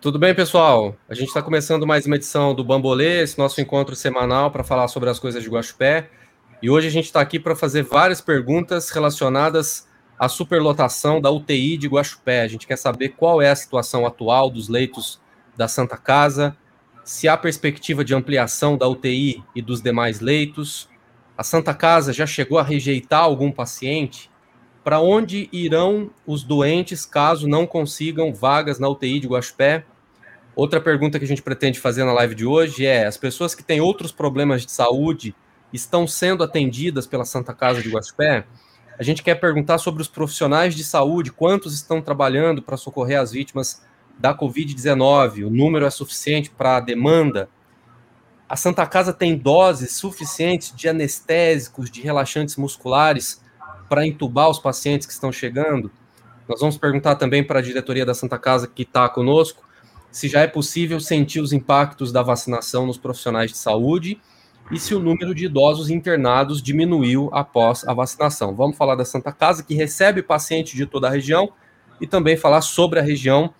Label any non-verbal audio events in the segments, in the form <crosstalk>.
Tudo bem, pessoal? A gente está começando mais uma edição do Bambolê, esse nosso encontro semanal para falar sobre as coisas de Guaxupé. E hoje a gente está aqui para fazer várias perguntas relacionadas à superlotação da UTI de Guaxupé. A gente quer saber qual é a situação atual dos leitos da Santa Casa, se há perspectiva de ampliação da UTI e dos demais leitos. A Santa Casa já chegou a rejeitar algum paciente? Para onde irão os doentes caso não consigam vagas na UTI de Guaxupé? Outra pergunta que a gente pretende fazer na live de hoje é: as pessoas que têm outros problemas de saúde estão sendo atendidas pela Santa Casa de Guaxupé? A gente quer perguntar sobre os profissionais de saúde, quantos estão trabalhando para socorrer as vítimas da Covid-19? O número é suficiente para a demanda? A Santa Casa tem doses suficientes de anestésicos, de relaxantes musculares para entubar os pacientes que estão chegando. Nós vamos perguntar também para a diretoria da Santa Casa que está conosco se já é possível sentir os impactos da vacinação nos profissionais de saúde e se o número de idosos internados diminuiu após a vacinação. Vamos falar da Santa Casa, que recebe pacientes de toda a região, e também falar sobre a região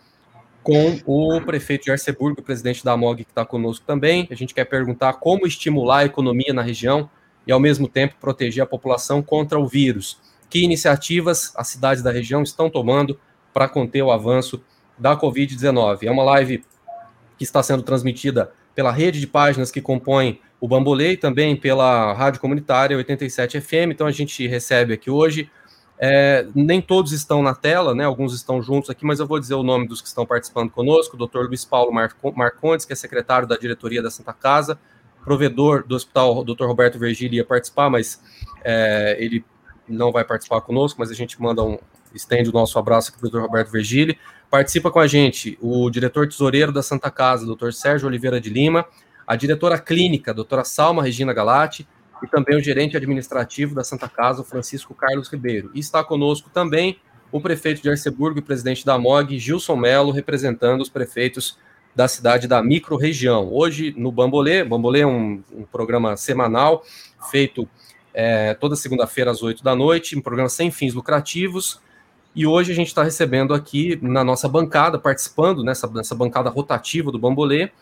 com o prefeito de Arceburgo, presidente da MOG, que está conosco também. A gente quer perguntar como estimular a economia na região e, ao mesmo tempo, proteger a população contra o vírus. Que iniciativas as cidades da região estão tomando para conter o avanço da Covid-19? É uma live que está sendo transmitida pela rede de páginas que compõem o Bambolê e também pela rádio comunitária 87 FM. Então a gente recebe aqui hoje. É, nem todos estão na tela, né? Alguns estão juntos aqui, mas eu vou dizer o nome dos que estão participando conosco: o Dr. Luiz Paulo Marcondes, que é secretário da diretoria da Santa Casa, provedor do hospital, o Dr. Roberto Vergili ia participar, mas é, ele não vai participar conosco, mas a gente manda um, estende o nosso abraço aqui para o Dr. Roberto Vergili. Participa com a gente o diretor tesoureiro da Santa Casa, Dr. Sérgio Oliveira de Lima, a diretora clínica, doutora Salma Regina Galati, e também o gerente administrativo da Santa Casa, Francisco Carlos Ribeiro. E está conosco também o prefeito de Arceburgo e presidente da MOG, Gilson Melo, representando os prefeitos da cidade da micro-região. Hoje, no Bambolê, Bambolê é um, um programa semanal, feito é, toda segunda-feira às oito da noite, um programa sem fins lucrativos, e hoje a gente está recebendo aqui na nossa bancada, participando nessa, nessa bancada rotativa do Bambolê,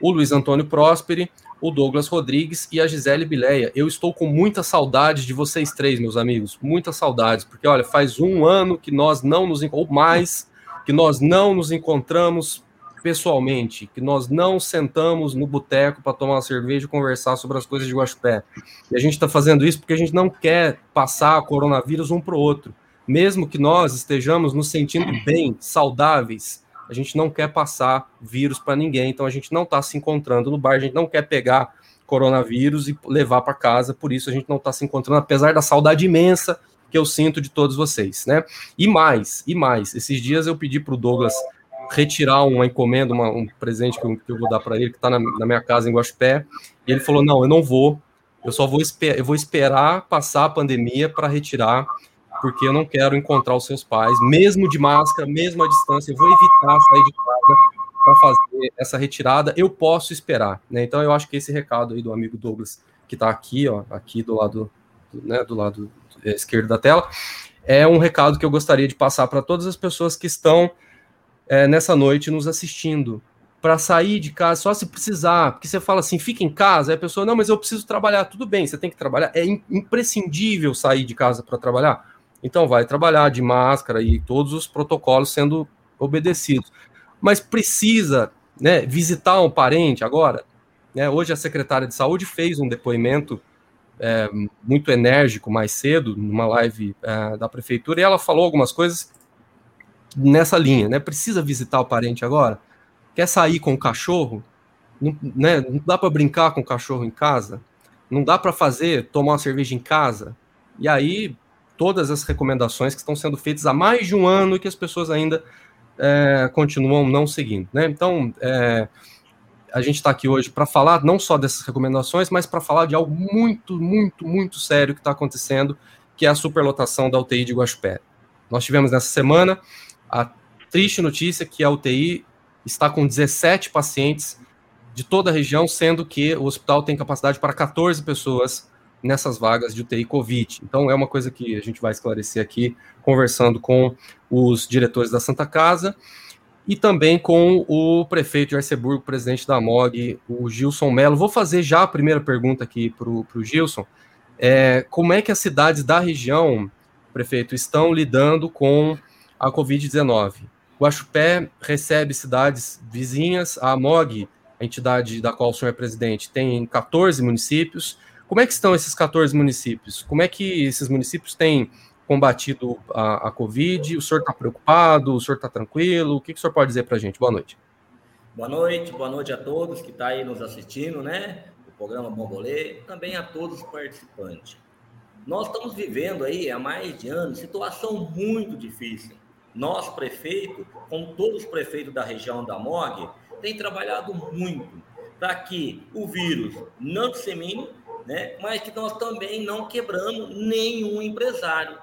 o Luiz Antônio Prosperi, o Douglas Rodrigues e a Gisele Bileia. Eu estou com muita saudade de vocês três, meus amigos, muitas saudades, porque olha, faz um ano que nós não nos ou mais que nós não nos encontramos pessoalmente, que nós não sentamos no boteco para tomar uma cerveja e conversar sobre as coisas de Guaxupé. E a gente está fazendo isso porque a gente não quer passar coronavírus um para o outro. Mesmo que nós estejamos nos sentindo bem, saudáveis, a gente não quer passar vírus para ninguém, então a gente não está se encontrando no bar, a gente não quer pegar coronavírus e levar para casa, por isso a gente não está se encontrando, apesar da saudade imensa que eu sinto de todos vocês, né? E mais, e mais, esses dias eu pedi para o Douglas retirar uma encomenda, uma, um presente que eu, que eu vou dar para ele, que está na, na, minha casa em Guaxupé, e ele falou, não, eu não vou, eu só vou, esper eu vou esperar passar a pandemia para retirar, porque eu não quero encontrar os seus pais, mesmo de máscara, mesmo à distância, eu vou evitar sair de casa para fazer essa retirada, eu posso esperar, né? Então eu acho que esse recado aí do amigo Douglas, que está aqui, ó, aqui do lado, né, do lado esquerdo da tela, é um recado que eu gostaria de passar para todas as pessoas que estão é, nessa noite nos assistindo. Para sair de casa só se precisar, porque você fala assim, fica em casa, aí a pessoa, não, mas eu preciso trabalhar, tudo bem, você tem que trabalhar, é imprescindível sair de casa para trabalhar, então vai trabalhar de máscara e todos os protocolos sendo obedecidos, mas precisa, né, visitar um parente agora, né, hoje a secretária de saúde fez um depoimento é, muito enérgico mais cedo, numa live é, da prefeitura, e ela falou algumas coisas nessa linha, né? Precisa visitar o parente agora? Quer sair com o cachorro? Não, né? não dá para brincar com o cachorro em casa? Não dá para fazer, tomar uma cerveja em casa? E aí, todas as recomendações que estão sendo feitas há mais de um ano e que as pessoas ainda é, continuam não seguindo, né? Então, é, a gente está aqui hoje para falar não só dessas recomendações, mas para falar de algo muito, muito, muito sério que está acontecendo, que é a superlotação da UTI de Guaxupé. Nós tivemos nessa semana a triste notícia é que a UTI está com 17 pacientes de toda a região, sendo que o hospital tem capacidade para 14 pessoas nessas vagas de UTI Covid. Então, é uma coisa que a gente vai esclarecer aqui, conversando com os diretores da Santa Casa. e também com o prefeito de Arceburgo, presidente da MOG, o Gilson Melo. Vou fazer já a primeira pergunta aqui para o Gilson. É, como é que as cidades da região, prefeito, estão lidando com a Covid-19? Guaxupé recebe cidades vizinhas, a MOG, a entidade da qual o senhor é presidente, tem 14 municípios. Como é que estão esses 14 municípios? Como é que esses municípios têm combatido a, a Covid? O senhor está preocupado? O senhor está tranquilo? O que, que o senhor pode dizer para a gente? Boa noite. Boa noite, boa noite a todos que estão tá aí nos assistindo, né? O programa Bombolê, também a todos os participantes. Nós estamos vivendo aí há mais de anos situação muito difícil. Nós, prefeito, como todos os prefeitos da região da MOG, tem trabalhado muito para que o vírus não dissemine, né? mas que nós também não quebramos nenhum empresário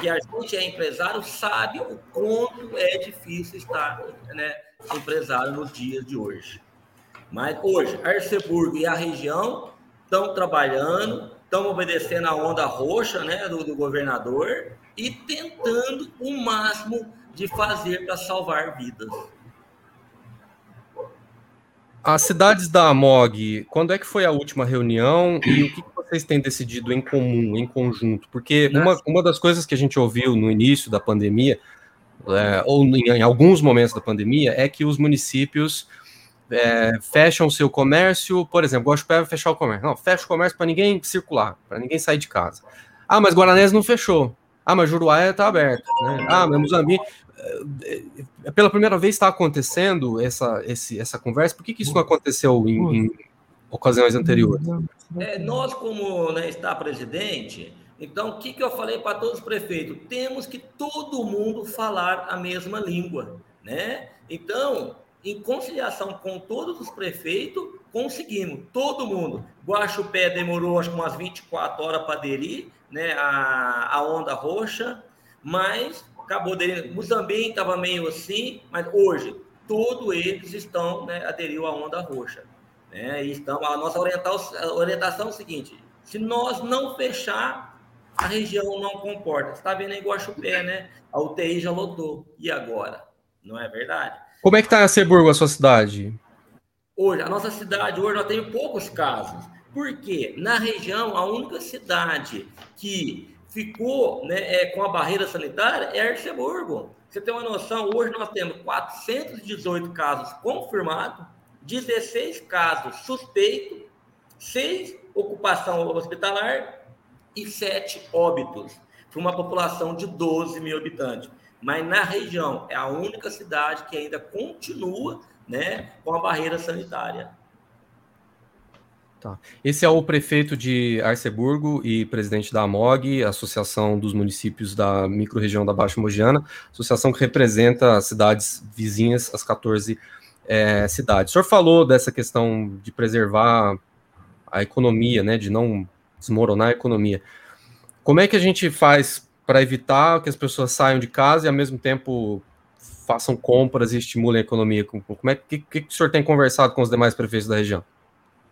que a gente é empresário sabe o quanto é difícil estar né, empresário nos dias de hoje. Mas hoje, Arceburgo e a região estão trabalhando, estão obedecendo a onda roxa né, do, do governador e tentando o máximo de fazer para salvar vidas. As cidades da AMOG, quando é que foi a última reunião e o que vocês têm decidido em comum, em conjunto? Porque uma, uma das coisas que a gente ouviu no início da pandemia, é, ou em, em, alguns momentos da pandemia, é que os municípios é, fecham o seu comércio, por exemplo, gosto de fechar o comércio. Não, fecha o comércio para ninguém circular, para ninguém sair de casa. Ah, mas Guaranés não fechou. Ah, mas Juruá está aberto. Né? Ah, mas Mozambique. É, é, pela primeira vez está acontecendo essa, esse, essa conversa. Por que, que isso não aconteceu em, em ocasiões anteriores? É, nós, como né, está presidente, então o que, que eu falei para todos os prefeitos? Temos que todo mundo falar a mesma língua, né? Então, em conciliação com todos os prefeitos, conseguimos, todo mundo. Guaxupé demorou acho que umas 24 horas para aderir, né, a, a onda roxa, mas acabou aderindo. Moçambique estava meio assim, mas hoje todos eles estão, né, aderiu à onda roxa. Né? E então, a nossa orientação, orientação é o seguinte: se nós não fechar, a região não comporta. Você está vendo em Guaxupé, né? A UTI já lotou. E agora? Não é verdade? Como é que está a Seburgo, a sua cidade? Hoje, a nossa cidade, hoje, nós temos poucos casos. Porque na região, a única cidade que ficou né, é, com a barreira sanitária é Arceburgo. Você tem uma noção, hoje nós temos 418 casos confirmados 16 casos suspeitos, 6 ocupação hospitalar e 7 óbitos, para uma população de 12 mil habitantes. Mas na região é a única cidade que ainda continua né, com a barreira sanitária. Tá. Esse é o prefeito de Arceburgo e presidente da AMOG, Associação dos Municípios da Microrregião da Baixa Mogiana, associação que representa as cidades vizinhas, as 14 é, cidade. O senhor falou dessa questão de preservar a economia, né, de não desmoronar a economia. Como é que a gente faz para evitar que as pessoas saiam de casa e ao mesmo tempo façam compras e estimulem a economia? Como é que, que o senhor tem conversado com os demais prefeitos da região?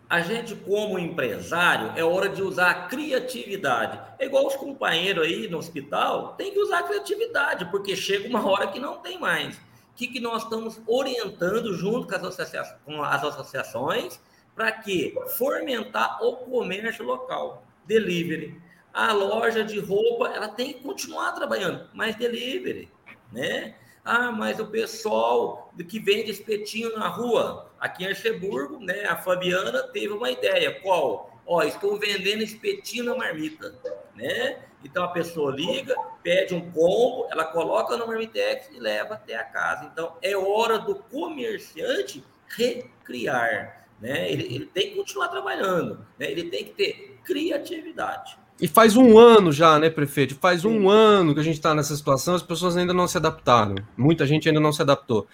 A gente, como empresário, é hora de usar a criatividade. É igual os companheiros aí no hospital, tem que usar a criatividade, porque chega uma hora que não tem mais que, que nós estamos orientando junto com as, associa com as associações para que fomentar o comércio local, delivery. A loja de roupa, ela tem que continuar trabalhando, mas delivery, né? Ah, mas o pessoal que vende espetinho na rua, aqui em Arceburgo, né? A Fabiana teve uma ideia. Qual? Ó, estou vendendo espetinho na marmita, né? Então a pessoa liga, pede um combo, ela coloca no Marmitex e leva até a casa. Então é hora do comerciante recriar. Né? Ele, ele tem que continuar trabalhando, né? ele tem que ter criatividade. E faz um ano já, né, prefeito? Faz um ano que a gente está nessa situação, as pessoas ainda não se adaptaram. Muita gente ainda não se adaptou.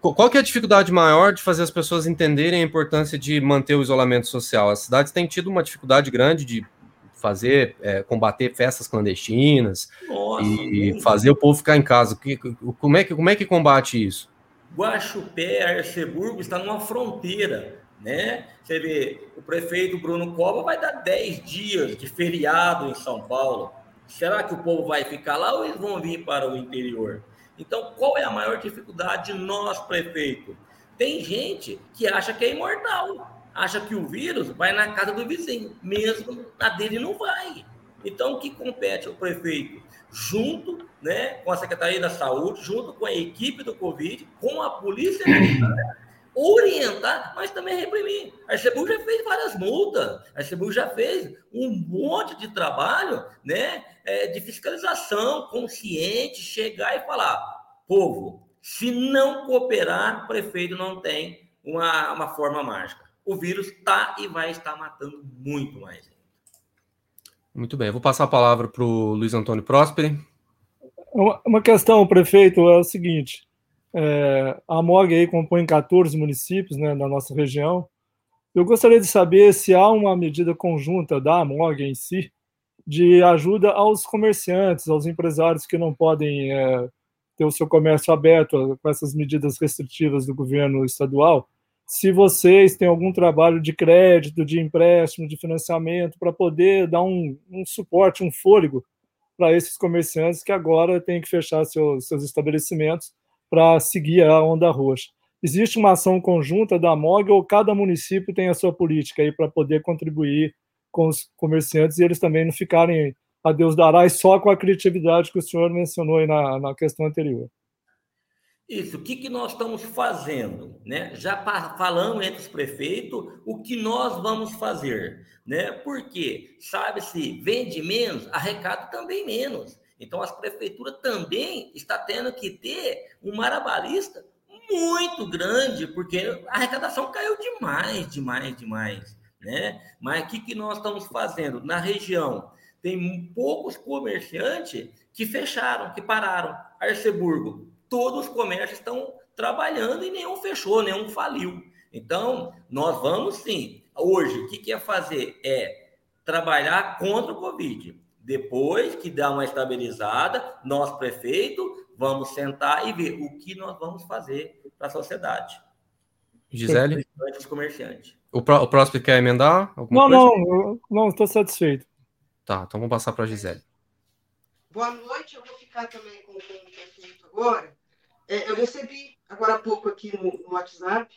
Qual que é a dificuldade maior de fazer as pessoas entenderem a importância de manter o isolamento social? As cidades têm tido uma dificuldade grande de fazer, é, combater festas clandestinas Nossa, e fazer o povo ficar em casa. Como é que, como é que combate isso? Guaxupé, Arceburgo está numa fronteira, né? Você vê, o prefeito Bruno Cova vai dar 10 dias de feriado em São Paulo. Será que o povo vai ficar lá ou eles vão vir para o interior? Então, qual é a maior dificuldade de nós, prefeito? Tem gente que acha que é imortal, acha que o vírus vai na casa do vizinho, mesmo a dele não vai. Então, o que compete ao prefeito? Junto né, com a Secretaria da Saúde, junto com a equipe do Covid, com a Polícia Militar, orientar, mas também reprimir. A Arcebu já fez várias multas, a Arcebu já fez um monte de trabalho né, é, de fiscalização consciente, chegar e falar, povo, se não cooperar, o prefeito não tem uma, uma forma mágica. O vírus está e vai estar matando muito mais. Muito bem, eu vou passar a palavra para o Luiz Antônio Prósperi. Uma questão, prefeito, é o seguinte: é, a MOG aí compõe 14 municípios né, na nossa região. Eu gostaria de saber se há uma medida conjunta da MOG em si de ajuda aos comerciantes, aos empresários que não podem é, ter o seu comércio aberto com essas medidas restritivas do governo estadual. Se vocês têm algum trabalho de crédito, de empréstimo, de financiamento, para poder dar um, um suporte, um fôlego para esses comerciantes que agora têm que fechar seus, seus estabelecimentos para seguir a onda roxa. Existe uma ação conjunta da MOG ou cada município tem a sua política aí para poder contribuir com os comerciantes e eles também não ficarem a Deus dará e só com a criatividade que o senhor mencionou aí na, na questão anterior. Isso, o que, que nós estamos fazendo? Né? Já falamos entre os prefeitos o que nós vamos fazer. Né? Porque, sabe-se, vende menos, arrecada também menos. Então, as prefeituras também está tendo que ter um marabalista muito grande, porque a arrecadação caiu demais, demais, demais. Né? Mas o que, que nós estamos fazendo? Na região, tem poucos comerciantes que fecharam, que pararam. Arceburgo, todos os comércios estão trabalhando e nenhum fechou, nenhum faliu. Então, nós vamos sim. Hoje, o que, que é fazer? É trabalhar contra o Covid. Depois que dá uma estabilizada, nós, prefeito, vamos sentar e ver o que nós vamos fazer para a sociedade. Gisele? Os comerciantes. O, pró o próximo quer emendar? Não, coisa? não, não, estou satisfeito. Tá, então vamos passar para a Gisele. Boa noite, eu vou ficar também com o prefeito agora. É, eu recebi agora há pouco aqui no, no WhatsApp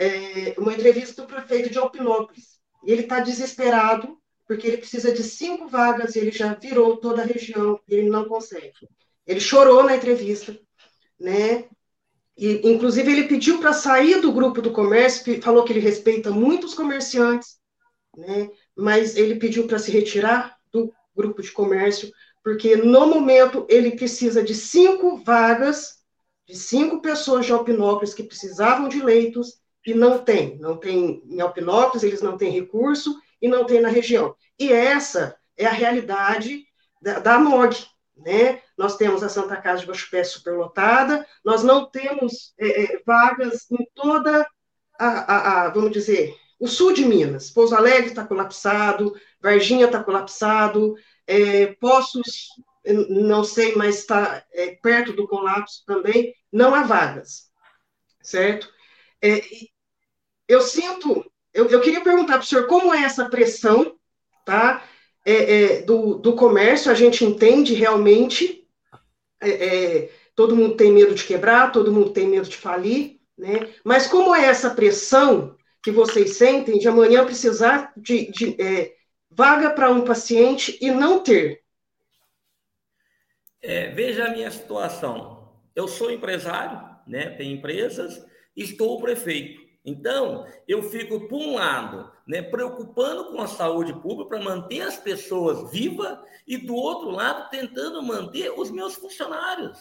é, uma entrevista do prefeito de Alpinópolis. E ele está desesperado porque ele precisa de cinco vagas e ele já virou toda a região e ele não consegue. Ele chorou na entrevista, né? E, inclusive, ele pediu para sair do grupo do comércio, falou que ele respeita muito os comerciantes, né? Mas ele pediu para se retirar do grupo de comércio, porque no momento ele precisa de cinco vagas, de cinco pessoas de Alpinópolis que precisavam de leitos e não tem. Não tem em Alpinópolis, eles não têm recurso, e não tem na região. E essa é a realidade da, da MOG. Né? Nós temos a Santa Casa de Guaxupé superlotada, nós não temos é, é, vagas em toda a, a, a, vamos dizer, o sul de Minas. Pouso Alegre está colapsado, Varginha está colapsado, é, Poços, não sei, mas está é, perto do colapso também, não há vagas, certo? É, eu sinto eu, eu queria perguntar para o senhor como é essa pressão tá, é, é, do, do comércio, a gente entende realmente, é, é, todo mundo tem medo de quebrar, todo mundo tem medo de falir, né? mas como é essa pressão que vocês sentem de amanhã precisar de, de é, vaga para um paciente e não ter? É, veja a minha situação. Eu sou empresário, né, tenho empresas, estou prefeito. Então, eu fico, por um lado, né, preocupando com a saúde pública para manter as pessoas vivas e, do outro lado, tentando manter os meus funcionários.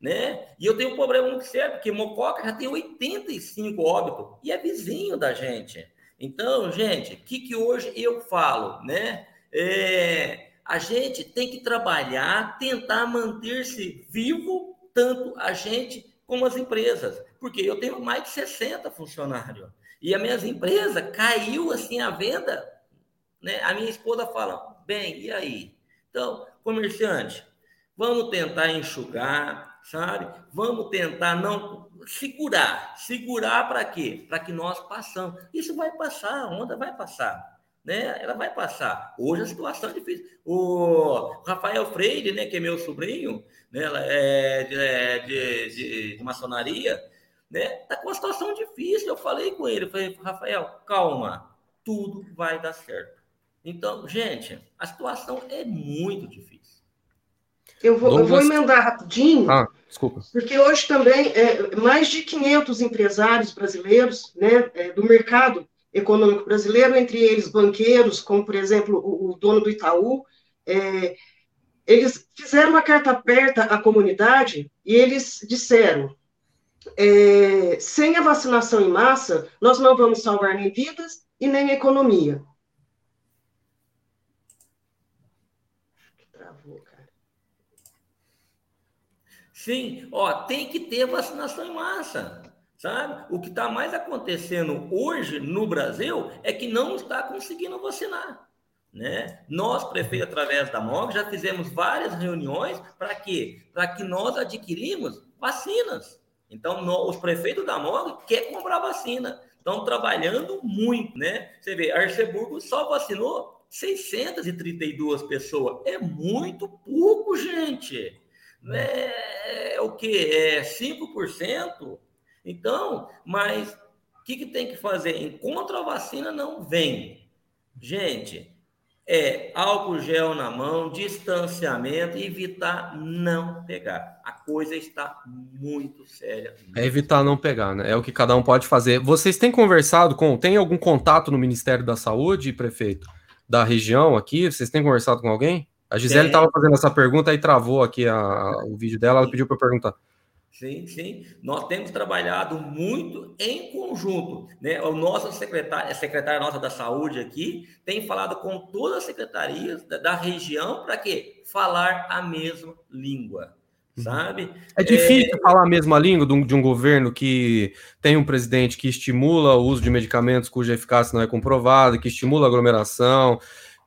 Né? E eu tenho um problema muito sério, porque Mococa já tem 85 óbitos e é vizinho da gente. Então, gente, o que, que hoje eu falo? Né? É, a gente tem que trabalhar, tentar manter-se vivo, tanto a gente como as empresas, porque eu tenho mais de 60 funcionários. E a minha empresa caiu assim a venda, né? A minha esposa fala: "Bem, e aí?" Então, comerciante, vamos tentar enxugar, sabe? Vamos tentar não segurar. Segurar para quê? Para que nós passamos. Isso vai passar, a onda vai passar. né? Ela vai passar. Hoje a situação é difícil. O Rafael Freire, né, que é meu sobrinho, né, é de, é de, de, de maçonaria, né, tá com uma situação difícil. Eu falei com ele, falei, Rafael, calma, tudo vai dar certo. Então, gente, a situação é muito difícil. Eu vou, eu vou emendar rapidinho. Ah, desculpa. Porque hoje também, é, mais de 500 empresários brasileiros né, é, do mercado econômico brasileiro, entre eles banqueiros, como, por exemplo, o, o dono do Itaú, é, eles fizeram uma carta aberta à comunidade e eles disseram: é, sem a vacinação em massa, nós não vamos salvar nem vidas e nem economia. Sim, ó, tem que ter vacinação em massa. Sabe? O que está mais acontecendo hoje no Brasil é que não está conseguindo vacinar. Né? Nós, prefeito, através da MOG, já fizemos várias reuniões para quê? Para que nós adquirimos vacinas. Então, nós, os prefeitos da MOG querem comprar vacina. Estão trabalhando muito, né? Você vê, Arceburgo só vacinou 632 pessoas. É muito pouco, gente. É, é o que? É 5%? Então, mas o que, que tem que fazer? Enquanto a vacina não vem, gente, é álcool gel na mão, distanciamento e evitar não pegar. A coisa está muito séria. É evitar não pegar, né? É o que cada um pode fazer. Vocês têm conversado com, tem algum contato no Ministério da Saúde, prefeito, da região aqui? Vocês têm conversado com alguém? A Gisele estava fazendo essa pergunta e travou aqui a, o vídeo dela, ela pediu para eu perguntar. Sim, sim. Nós temos trabalhado muito em conjunto. Né? O nosso secretário, a secretária nossa da saúde aqui, tem falado com todas as secretarias da, da região para quê? Falar a mesma língua. Uhum. Sabe? É difícil é... falar a mesma língua de um, de um, governo que tem um presidente que estimula o uso de medicamentos cuja eficácia não é comprovada, que estimula a aglomeração,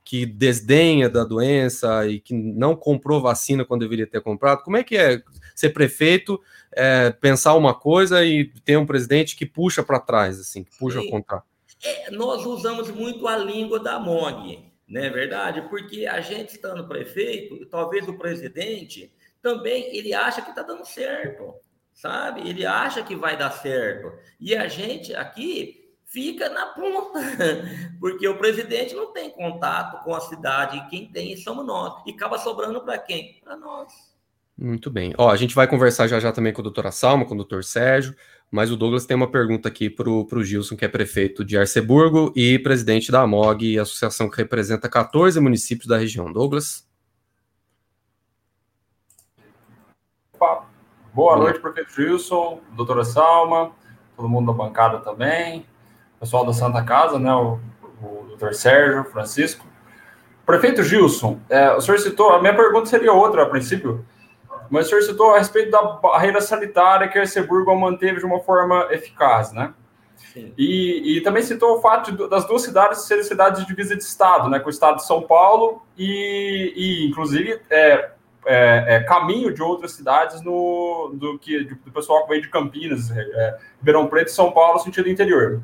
que desdenha da doença e que não comprou vacina quando deveria ter comprado. Como é que é ser prefeito é, pensar uma coisa e ter um presidente que puxa para trás, assim, que puxa Sim. contra. É, nós usamos muito a língua da MOG, não é verdade? Porque a gente estando prefeito, talvez o presidente também ele acha que está dando certo, sabe? Ele acha que vai dar certo. E a gente aqui fica na ponta, <laughs> porque o presidente não tem contato com a cidade, e quem tem somos nós. E acaba sobrando para quem? Para nós. Muito bem. Ó, a gente vai conversar já já também com a doutora Salma, com o doutor Sérgio, mas o Douglas tem uma pergunta aqui para o Gilson, que é prefeito de Arceburgo e presidente da AMOG, associação que representa 14 municípios da região. Douglas? Opa. Boa noite, prefeito Gilson, doutora Salma, todo mundo da bancada também, pessoal da Santa Casa, né, o, o doutor Sérgio, Francisco. Prefeito Gilson, é, o senhor citou, a minha pergunta seria outra a princípio, mas o senhor citou a respeito da barreira sanitária que a Erceburgo manteve de uma forma eficaz, né? E, e, também citou o fato de, das duas cidades serem cidades de divisa de estado, né, com o estado de São Paulo e, e inclusive, é, é, é, caminho de outras cidades no, do que do pessoal que vem de Campinas, é, é, Ribeirão Preto e São Paulo, sentido interior.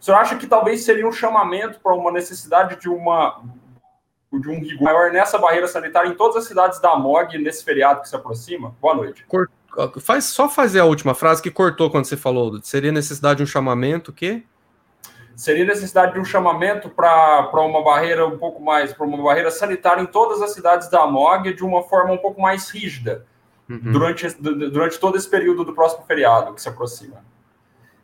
O senhor acha que talvez seria um chamamento para uma necessidade de uma de um rigor maior nessa barreira sanitária em todas as cidades da MOG nesse feriado que se aproxima? Boa noite. Faz, só fazer a última frase que cortou quando você falou. Seria necessidade de um chamamento que? Seria necessidade de um chamamento para uma barreira um pouco mais, para uma barreira sanitária em todas as cidades da MOG de uma forma um pouco mais rígida uhum. durante, durante todo esse período do próximo feriado que se aproxima.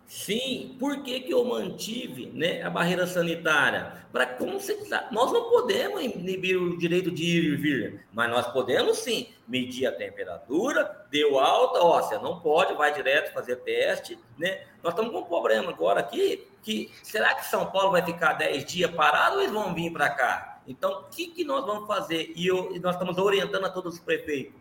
Sim, por que, que eu mantive né, a barreira sanitária? Para conscientizar. Nós não podemos inibir o direito de ir e vir, mas nós podemos sim medir a temperatura, deu alta, ó, você não pode, vai direto fazer teste, né? Nós estamos com um problema agora aqui, que será que São Paulo vai ficar 10 dias parado ou eles vão vir para cá? Então, o que, que nós vamos fazer? E, eu, e nós estamos orientando a todos os prefeitos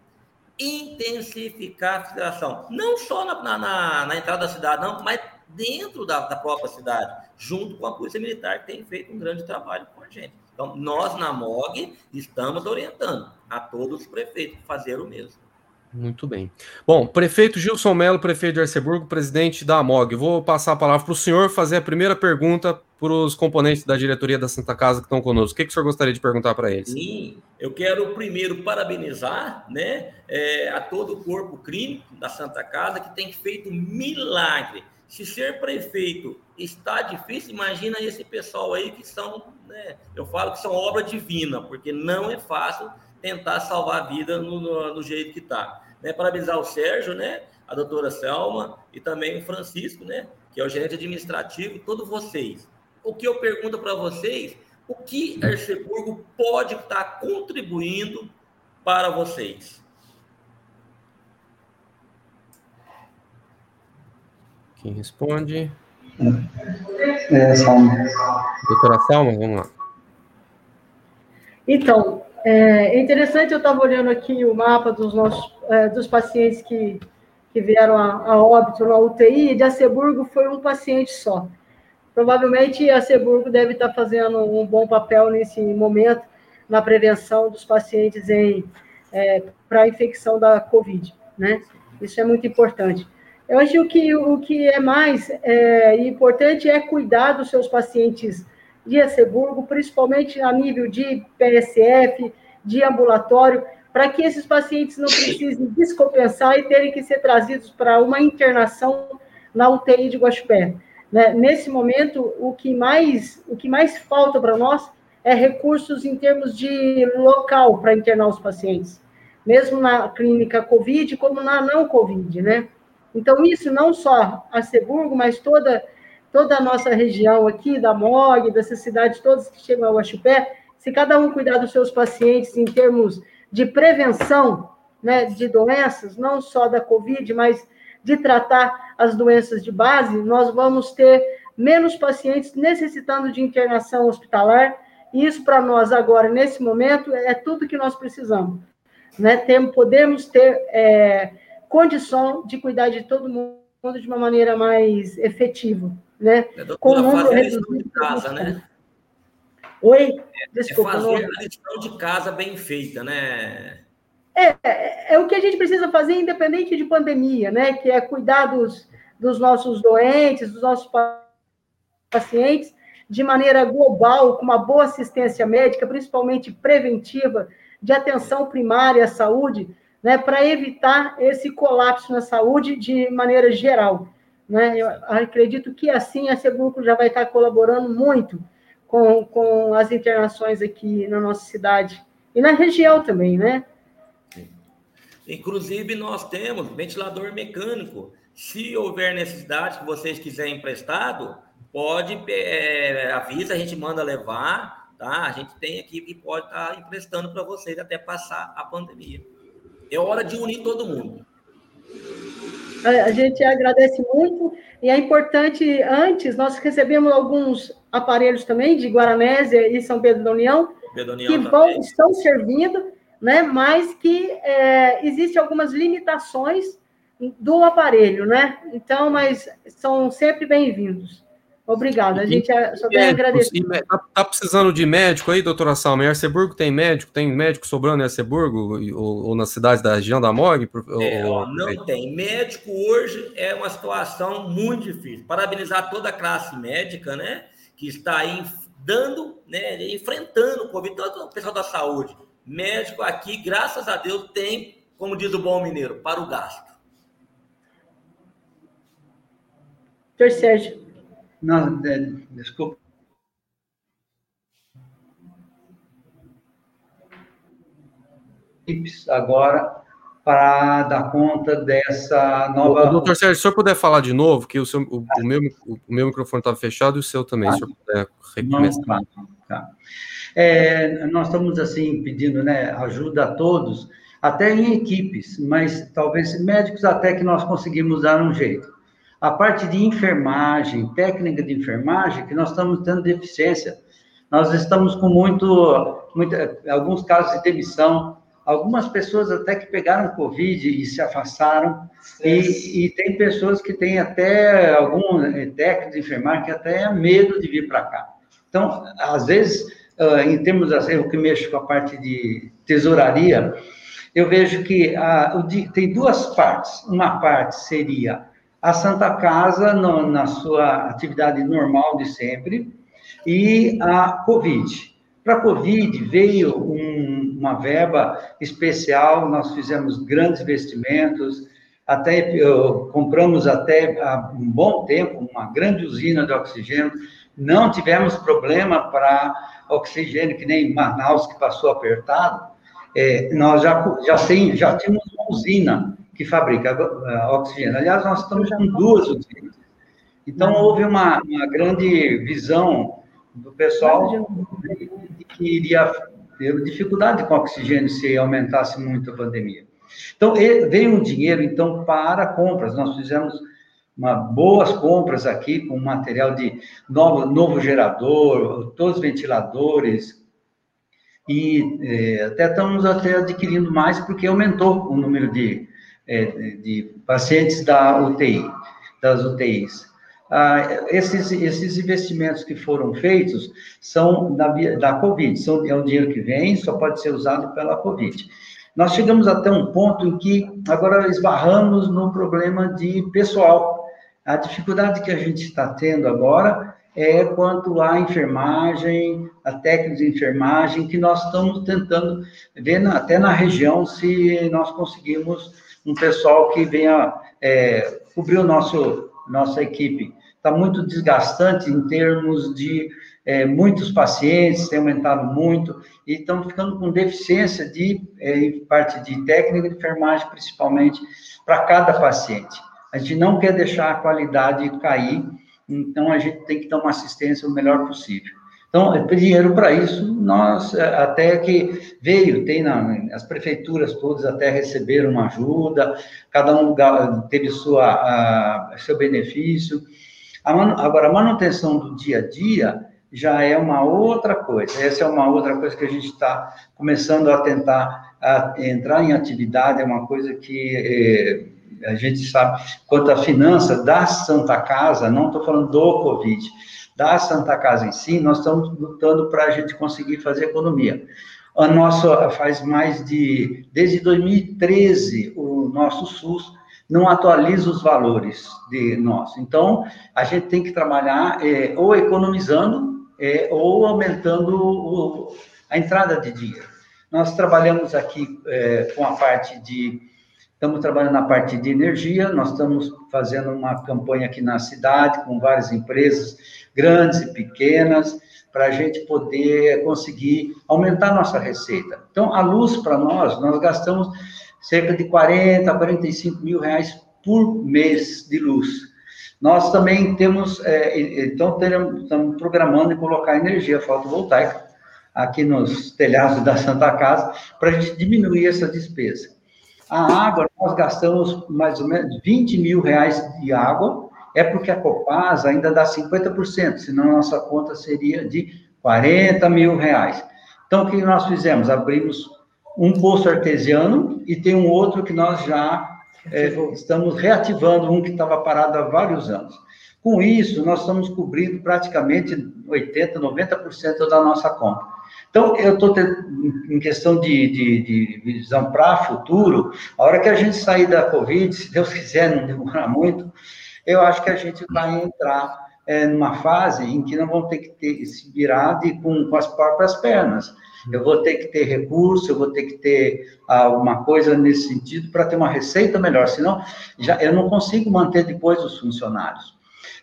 intensificar a fiscalização, não só na, na, na, entrada da cidade, não, mas dentro da, da, própria cidade, junto com a Polícia Militar, que tem feito um grande trabalho com a gente. Então, nós na MOG estamos orientando a todos os prefeitos a fazer o mesmo. Muito bem. Bom, prefeito Gilson Melo, prefeito de Arceburgo, presidente da AMOG. Vou passar a palavra para o senhor fazer a primeira pergunta para os componentes da diretoria da Santa Casa que estão conosco. O que, que o senhor gostaria de perguntar para eles? Sim, eu quero primeiro parabenizar né, é, a todo o corpo clínico da Santa Casa que tem feito milagre. Se ser prefeito está difícil, imagina esse pessoal aí que são, né, eu falo que são obra divina, porque não é fácil tentar salvar a vida no, no, no jeito que está. Né? Parabenizar o Sérgio, né? a doutora Selma e também o Francisco, né? que é o gerente administrativo, todos vocês. O que eu pergunto para vocês, o que Arceburgo pode estar tá contribuindo para vocês? Quem responde? É, Salma. Doutora Salma, vamos lá. Então, é interessante, eu estava olhando aqui o mapa dos nossos é, dos pacientes que, que vieram a, a óbito na UTI, e de Aceburgo foi um paciente só. Provavelmente a Aceburgo deve estar fazendo um bom papel nesse momento na prevenção dos pacientes em é, para a infecção da Covid, né? Isso é muito importante. Eu acho que o que é mais é, importante é cuidar dos seus pacientes de Aceburgo, principalmente a nível de PSF, de ambulatório, para que esses pacientes não precisem descompensar e terem que ser trazidos para uma internação na UTI de Guaxupé. Né? Nesse momento, o que mais, o que mais falta para nós é recursos em termos de local para internar os pacientes, mesmo na clínica COVID, como na não COVID, né? Então, isso não só a Seburgo, mas toda toda a nossa região aqui, da MOG, dessas cidades todas que chegam ao Axupé, se cada um cuidar dos seus pacientes em termos de prevenção né, de doenças, não só da Covid, mas de tratar as doenças de base, nós vamos ter menos pacientes necessitando de internação hospitalar, e isso para nós agora, nesse momento, é tudo que nós precisamos. Né? Podemos ter é, condição de cuidar de todo mundo de uma maneira mais efetiva né? É, com o reduzido de casa, né? Oi? É, é Desculpa. É fazer a lição de casa bem feita, né? É, é, é, o que a gente precisa fazer independente de pandemia, né? Que é cuidar dos, dos nossos doentes, dos nossos pacientes, de maneira global, com uma boa assistência médica, principalmente preventiva, de atenção primária à saúde, né? Para evitar esse colapso na saúde de maneira geral. Né? Eu acredito que assim a Seguco já vai estar colaborando muito com, com as internações aqui na nossa cidade e na região também, né? Inclusive, nós temos ventilador mecânico. Se houver necessidade que vocês quiserem emprestado, pode, é, avisa, a gente manda levar, tá? A gente tem aqui e pode estar emprestando para vocês até passar a pandemia. É hora de unir todo mundo. A gente agradece muito e é importante, antes, nós recebemos alguns aparelhos também de Guaranésia e São Pedro da União, Pedro que vão, estão servindo, né, mas que é, existem algumas limitações do aparelho, né? Então, mas são sempre bem-vindos. Obrigada. A gente só tem a agradecer. Está tá precisando de médico aí, doutora Salma? Em Arceburgo tem médico? Tem médico sobrando em Arceburgo? Ou, ou nas cidades da região da MOG? É, ou... não tem. Médico hoje é uma situação muito difícil. Parabenizar toda a classe médica, né? Que está aí dando, né? Enfrentando o Covid, todo o pessoal da saúde. Médico aqui, graças a Deus, tem, como diz o bom mineiro, para o gasto. Doutor Sérgio. Não, desculpa. agora para dar conta dessa nova. O, doutor Sérgio, se o senhor puder falar de novo, que o, seu, o, o meu, o, meu microfone estava fechado e o seu também, se o senhor puder recomeçar. Não, tá. é, nós estamos, assim, pedindo né, ajuda a todos, até em equipes, mas talvez médicos até que nós conseguimos dar um jeito. A parte de enfermagem, técnica de enfermagem, que nós estamos tendo deficiência. Nós estamos com muito, muito alguns casos de demissão, algumas pessoas até que pegaram Covid e se afastaram, e, e, tem pessoas que têm até algum é, técnico de enfermagem que até é medo de vir para cá. Então, às vezes, em termos, assim, eu que mexo com a parte de tesouraria, eu vejo que a, o, tem duas partes. Uma parte seria a Santa Casa no, na sua atividade normal de sempre e a Covid. Para a Covid veio um, uma verba especial, nós fizemos grandes investimentos, até compramos até há um bom tempo uma grande usina de oxigênio, não tivemos problema para oxigênio, que nem Manaus, que passou apertado, é, nós já, já, tem, já tínhamos uma usina que fabrica uh, oxigênio. Aliás, nós estamos com duas usinas. Então, houve uma, uma grande visão do pessoal de que iria ter dificuldade com oxigênio se aumentasse muito a pandemia. Então, veio um dinheiro, então, para compras. Nós fizemos uma, boas compras aqui com material de novo, novo gerador, todos os ventiladores, e é, até estamos até adquirindo mais porque aumentou o número de, é, de pacientes da UTI, das UTIs. Ah, esses, esses investimentos que foram feitos são da, da Covid, são, é um dinheiro que vem, só pode ser usado pela Covid. Nós chegamos até um ponto em que agora esbarramos no problema de pessoal. A dificuldade que a gente está tendo agora é quanto à enfermagem, a técnica de enfermagem, que nós estamos tentando ver na, até na região se nós conseguimos um pessoal que venha é, cobrir o nosso nossa equipe. Está muito desgastante em termos de é, muitos pacientes, tem aumentado muito, e estamos ficando com deficiência de é, parte de técnica de enfermagem, principalmente para cada paciente. A gente não quer deixar a qualidade cair, então a gente tem que dar uma assistência o melhor possível. Então, é, dinheiro para isso, nós é, até que veio, tem na, as prefeituras todas até receberam uma ajuda, cada um teve sua, a, seu benefício. A agora, a manutenção do dia a dia já é uma outra coisa. Essa é uma outra coisa que a gente está começando a tentar a entrar em atividade, é uma coisa que é, a gente sabe, quanto à finança da Santa Casa, não estou falando do Covid, da Santa Casa em si, nós estamos lutando para a gente conseguir fazer economia. A nossa faz mais de, desde 2013, o nosso SUS não atualiza os valores de nós. Então, a gente tem que trabalhar é, ou economizando é, ou aumentando o, a entrada de dinheiro. Nós trabalhamos aqui é, com a parte de Estamos trabalhando na parte de energia, nós estamos fazendo uma campanha aqui na cidade, com várias empresas, grandes e pequenas, para a gente poder conseguir aumentar nossa receita. Então, a luz, para nós, nós gastamos cerca de 40 a 45 mil reais por mês de luz. Nós também temos, é, então, teremos, estamos programando em colocar energia fotovoltaica aqui nos telhados da Santa Casa, para a gente diminuir essa despesa. A água, nós gastamos mais ou menos 20 mil reais de água, é porque a Copasa ainda dá 50%, senão a nossa conta seria de 40 mil reais. Então, o que nós fizemos? Abrimos um poço artesiano e tem um outro que nós já é, estamos reativando, um que estava parado há vários anos. Com isso, nós estamos cobrindo praticamente 80%, 90% da nossa conta. Então, eu estou em questão de, de, de visão para futuro, a hora que a gente sair da Covid, se Deus quiser, não demorar muito, eu acho que a gente vai entrar é, numa fase em que não vamos ter que ter, se virar de, com, com as próprias pernas. Eu vou ter que ter recurso, eu vou ter que ter alguma coisa nesse sentido para ter uma receita melhor, senão já, eu não consigo manter depois os funcionários.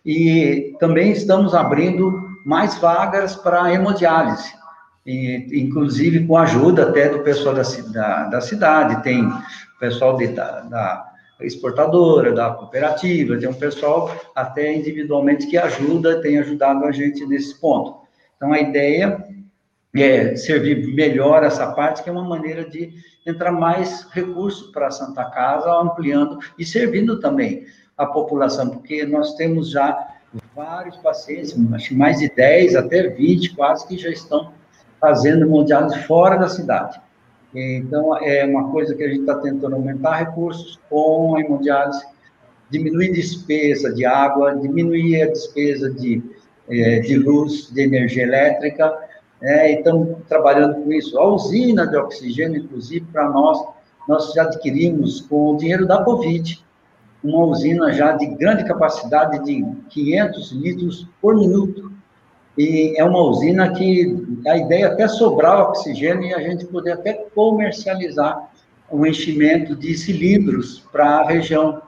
E também estamos abrindo mais vagas para hemodiálise e, inclusive com a ajuda até do pessoal da, da, da cidade, tem pessoal de, da, da, exportadora, da cooperativa, tem um pessoal até individualmente que ajuda, tem ajudado a gente nesse ponto. Então, a ideia é servir melhor essa parte, que é uma maneira de entrar mais recursos para a Santa Casa, ampliando e servindo também a população, porque nós temos já vários pacientes, acho mais de 10 até 20 quase, que já estão fazendo hemodiálise fora da cidade. Então, é uma coisa que a gente está tentando aumentar recursos com a hemodiálise, diminuir despesa de água, diminuir a despesa de, é, de luz, de energia elétrica, né? e estamos trabalhando com isso. A usina de oxigênio, inclusive, para nós, nós já adquirimos com o dinheiro da Covid uma usina já de grande capacidade de 500 litros por minuto. E é uma usina que a ideia é até sobrar oxigênio e a gente poder até comercializar um enchimento de cilindros para a região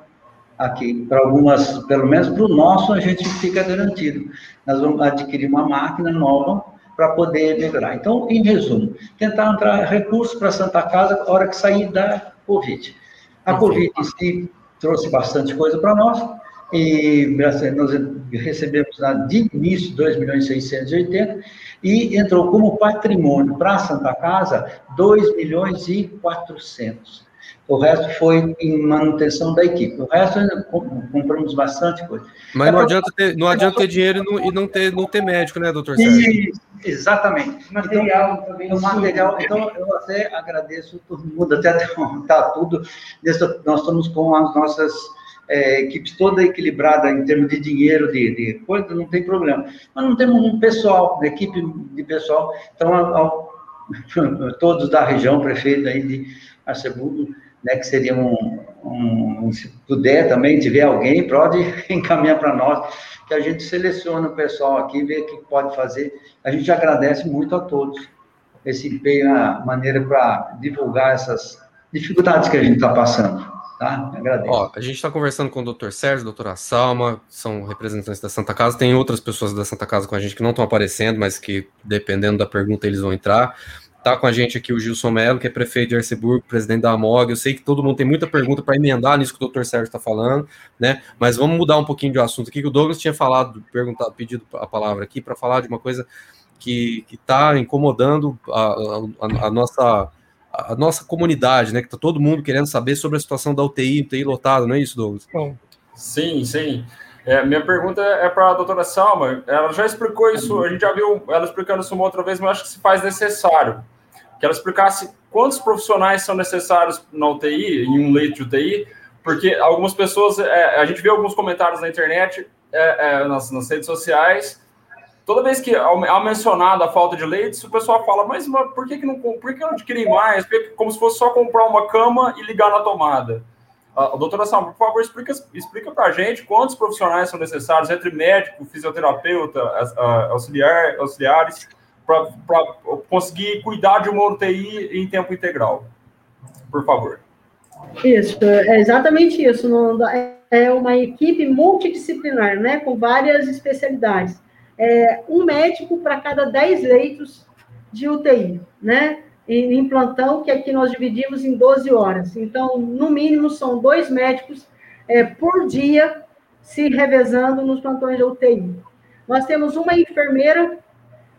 aqui, para algumas, pelo menos para o nosso, a gente fica garantido. Nós vamos adquirir uma máquina nova para poder melhorar. Então, em resumo, tentar entrar recursos para a Santa Casa na hora que sair da Covid. A Covid em si trouxe bastante coisa para nós, e nós recebemos de início 2 milhões e 680 e entrou como patrimônio para a Santa Casa 2 milhões e 400. O resto foi em manutenção da equipe. O resto compramos bastante coisa. Mas é não, adianta ter, não adianta ter dinheiro e não, e não, ter, não ter médico, né, doutor Sérgio? Exatamente. Material então, também. O material, então, eu até agradeço todo mundo, até está <laughs> tudo. Nós estamos com as nossas é, equipes toda equilibrada em termos de dinheiro, de, de coisa, não tem problema. Mas não temos um pessoal, uma equipe de pessoal. Então, ao, ao, <laughs> todos da região, prefeito aí de Arceburgo, né, que seria um, um, se puder também, tiver alguém, pode <laughs> encaminhar para nós, que a gente seleciona o pessoal aqui, vê o que pode fazer. A gente agradece muito a todos esse empenho, a maneira para divulgar essas dificuldades que a gente está passando. Tá? Agradeço. Ó, a gente está conversando com o doutor Sérgio, doutora Salma, são representantes da Santa Casa. Tem outras pessoas da Santa Casa com a gente que não estão aparecendo, mas que, dependendo da pergunta, eles vão entrar. Tá com a gente aqui o Gilson Melo, que é prefeito de Arceburgo, presidente da AMOG. Eu sei que todo mundo tem muita pergunta para emendar nisso que o doutor Sérgio está falando, né? Mas vamos mudar um pouquinho de assunto aqui, que o Douglas tinha falado, perguntado, pedido a palavra aqui para falar de uma coisa que está incomodando a, a, a, nossa a nossa comunidade, né? Que está todo mundo querendo saber sobre a situação da UTI, UTI lotada, não é isso, Douglas? Bom. Sim, sim. É, minha pergunta é para a doutora Salma. Ela já explicou isso, a gente já viu ela explicando isso uma outra vez, mas acho que se faz necessário que ela explicasse quantos profissionais são necessários na UTI, em um leito de UTI, porque algumas pessoas, é, a gente vê alguns comentários na internet, é, é, nas, nas, redes sociais, toda vez que é mencionada a falta de leitos, o pessoal fala, mas, mas por que, que não por que não adquirir mais? Como se fosse só comprar uma cama e ligar na tomada. A, doutora Salma, por favor, explica, explica para a gente quantos profissionais são necessários entre médico, fisioterapeuta, auxiliar, auxiliares, para conseguir cuidar de uma UTI em tempo integral. Por favor. Isso, é exatamente isso. É uma equipe multidisciplinar, né, com várias especialidades. É um médico para cada 10 leitos de UTI, né? Em plantão, que aqui nós dividimos em 12 horas. Então, no mínimo, são dois médicos é, por dia se revezando nos plantões de UTI. Nós temos uma enfermeira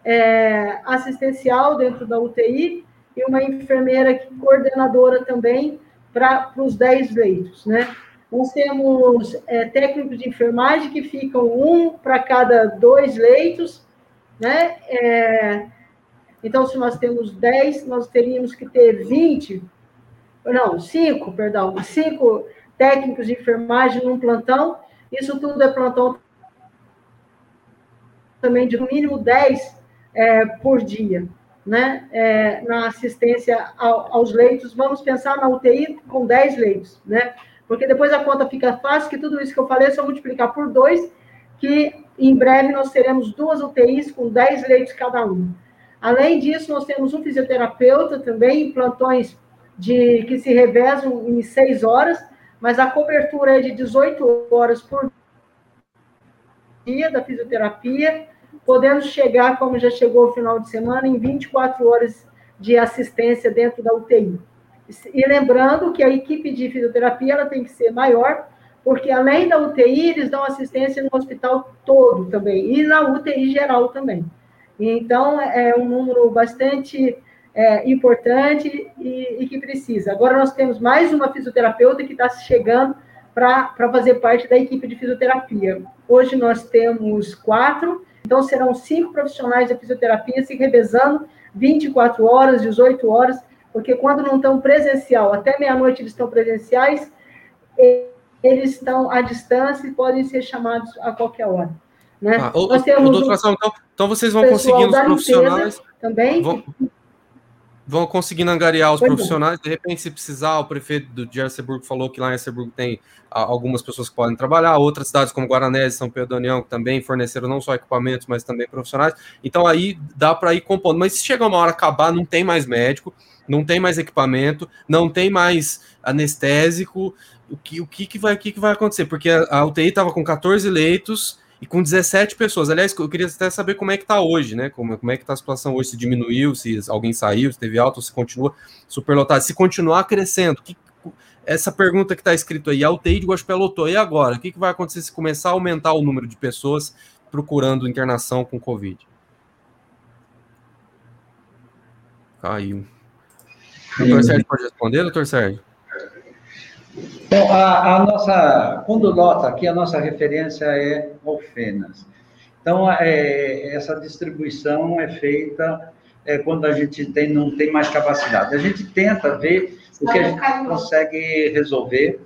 é, assistencial dentro da UTI e uma enfermeira coordenadora também para os 10 leitos, né? Nós temos é, técnicos de enfermagem que ficam um para cada dois leitos, né? É, então, se nós temos 10, nós teríamos que ter 20, não, 5, perdão, 5 técnicos de enfermagem num plantão. Isso tudo é plantão também de no mínimo 10 é, por dia, né? É, na assistência ao, aos leitos. Vamos pensar na UTI com 10 leitos, né? Porque depois a conta fica fácil, que tudo isso que eu falei é só multiplicar por dois, que em breve nós teremos duas UTIs com 10 leitos cada um. Além disso, nós temos um fisioterapeuta também, plantões de que se revezam em seis horas, mas a cobertura é de 18 horas por dia da fisioterapia, podendo chegar, como já chegou o final de semana, em 24 horas de assistência dentro da UTI. E lembrando que a equipe de fisioterapia ela tem que ser maior, porque além da UTI, eles dão assistência no hospital todo também, e na UTI geral também. Então, é um número bastante é, importante e, e, que precisa. Agora, nós temos mais uma fisioterapeuta que está chegando para fazer parte da equipe de fisioterapia. Hoje nós temos quatro, então, serão cinco profissionais de fisioterapia se revezando 24 horas, 18 horas, porque quando não estão presencial, até meia-noite eles estão presenciais, eles estão à distância e podem ser chamados a qualquer hora. Né? Ah, Nós temos doutor, um então, então vocês vão conseguir os profissionais. Também. Vão... vão conseguindo angariar os Pois é. profissionais. De repente, se precisar, o prefeito do de Arceburgo falou que lá em Arceburgo tem ah, algumas pessoas que podem trabalhar, outras cidades como Guaranese, São Pedro da União, que também forneceram não só equipamentos, mas também profissionais. Então aí dá para ir compondo. Mas se chegar uma hora acabar, não tem mais médico, não tem mais equipamento, não tem mais anestésico. O que, o que, que, vai, que, que vai acontecer? Porque a, a UTI estava com 14 leitos e com 17 pessoas. Aliás, eu queria até saber como é que está hoje, né? Como, como é que está a situação hoje, se diminuiu, se alguém saiu, se teve alta, se continua superlotado. Se continuar crescendo, que, essa pergunta que está escrito aí, a UTI de Guaxupé lotou, e agora? O que, que vai acontecer se começar a aumentar o número de pessoas procurando internação com Covid? Caiu. Doutor Sérgio pode responder, doutor Sérgio? Bom, a, a nossa, quando lota aqui, a nossa referência é Alfenas. Então, é, essa distribuição é feita é, quando a gente tem, não tem mais capacidade. A gente tenta ver o que a gente consegue resolver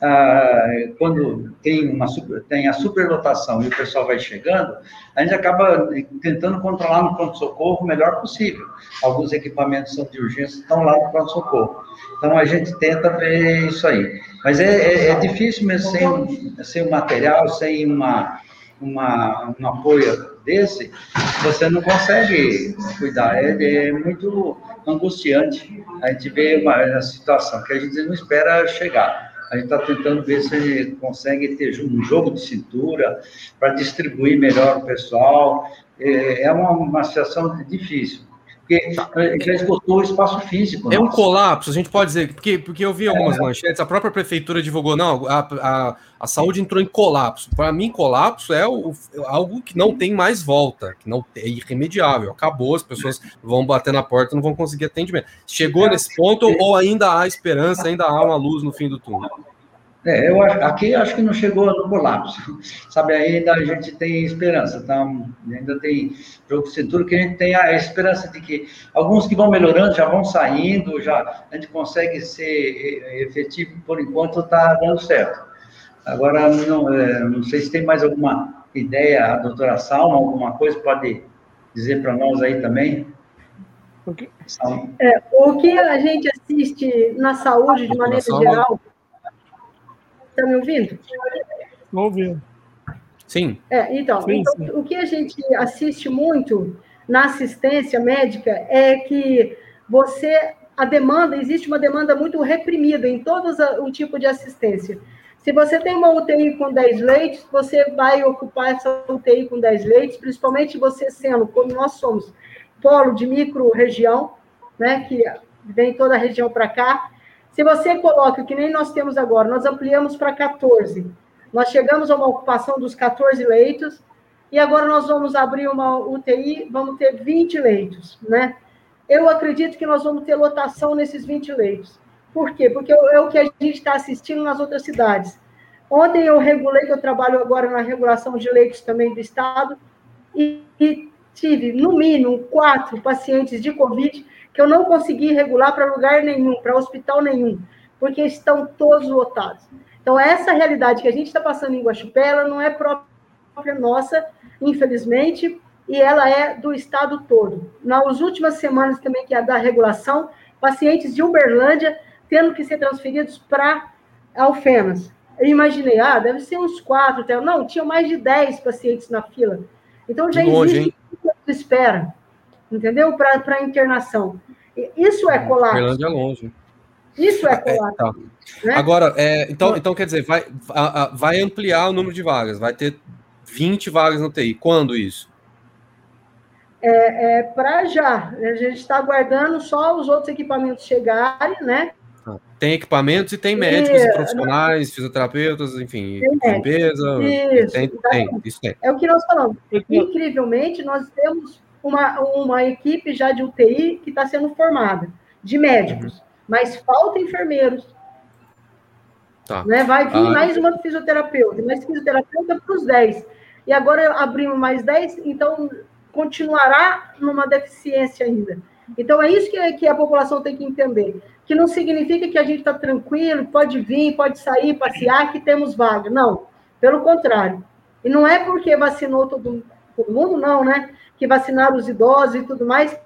ah, quando tem, uma, super- tem a superlotação e o pessoal vai chegando, a gente acaba tentando controlar no pronto-socorro o melhor possível. Alguns equipamentos de urgência, estão lá no pronto-socorro. Então, a gente tenta ver isso aí. Mas é, é- é difícil mesmo sem, sem o material, sem uma, uma, um apoio desse, você não consegue cuidar. É, é muito angustiante. A gente vê uma, uma situação que a gente não espera chegar. A gente está tentando ver se a gente consegue ter um jogo de cintura para distribuir melhor o pessoal. É, é uma, uma situação difícil, porque já esgotou o espaço físico. É um colapso, a gente pode dizer, porque, porque eu vi algumas manchetes, a própria prefeitura divulgou, não, a, a, a saúde entrou em colapso. Para mim, colapso é o- algo que não tem mais volta, que não é irremediável, acabou, as pessoas vão bater na porta, não vão conseguir atendimento. Chegou nesse ponto ou ainda há esperança, ainda há uma luz no fim do túnel? É, eu acho, aqui acho que não chegou no colapso, <laughs> sabe? Ainda a gente tem esperança, tá? Ainda tem jogo de cintura que a gente tem a esperança de que alguns que vão melhorando já vão saindo, já a gente consegue ser efetivo por enquanto está dando certo. Agora não, é, não sei se tem mais alguma ideia, a doutora Salma, alguma coisa pode dizer para nós aí também. É, o que a gente assiste na saúde, de maneira geral. Está me ouvindo? Não ouvindo. Sim, É, então, Sim, então, sim. o que a gente assiste muito na assistência médica é que você, a demanda, existe uma demanda muito reprimida em todo o tipo de assistência. Se você tem uma UTI com 10 leitos, você vai ocupar essa UTI com 10 leitos, principalmente você sendo, como nós somos, polo de micro-região, né, que vem toda a região para cá. Se você coloca, que nem nós temos agora, nós ampliamos para 14, nós chegamos a uma ocupação dos 14 leitos, e agora nós vamos abrir uma UTI, vamos ter 20 leitos, né? Eu acredito que nós vamos ter lotação nesses 20 leitos. Por quê? Porque é o que a gente está assistindo nas outras cidades. Ontem eu regulei, que eu trabalho agora na regulação de leitos também do Estado, e, e tive, no mínimo, quatro pacientes de Covid que eu não consegui regular para lugar nenhum, para hospital nenhum, porque estão todos lotados. Então, essa realidade que a gente está passando em Guaxupé, ela não é própria nossa, infelizmente, e ela é do estado todo. Nas últimas semanas também, que é da regulação, pacientes de Uberlândia tendo que ser transferidos para Alfenas. Eu imaginei, ah, deve ser uns quatro, até. não, tinha mais de dez pacientes na fila. Então, já longe, existe espera, entendeu? Para internação. Isso é colapso. Berlândia é longe. Isso é É, colapso. tá. né? Agora, é, então, então quer dizer, vai, a- a- vai ampliar o número de vagas, vai ter 20 vagas no TI. Quando isso? É para já. A gente está aguardando só os outros equipamentos chegarem, né? Tem equipamentos e tem médicos e E- profissionais, fisioterapeutas, enfim, limpeza. Isso, Tem, tem, isso tem. É o que nós falamos. Incrivelmente, nós temos uma, uma equipe já de UTI que está sendo formada, de médicos, mas falta enfermeiros. Tá. Né? Vai vir Ah. mais uma fisioterapeuta, mais fisioterapeuta para os 10. E agora abrimos mais 10, então continuará numa deficiência ainda. Então, é isso que, que a população tem que entender. Que não significa que a gente está tranquilo, pode vir, pode sair, passear, que temos vaga. Não, pelo contrário. E não é porque vacinou todo, todo mundo, não, né? Que vacinaram os idosos e tudo mais,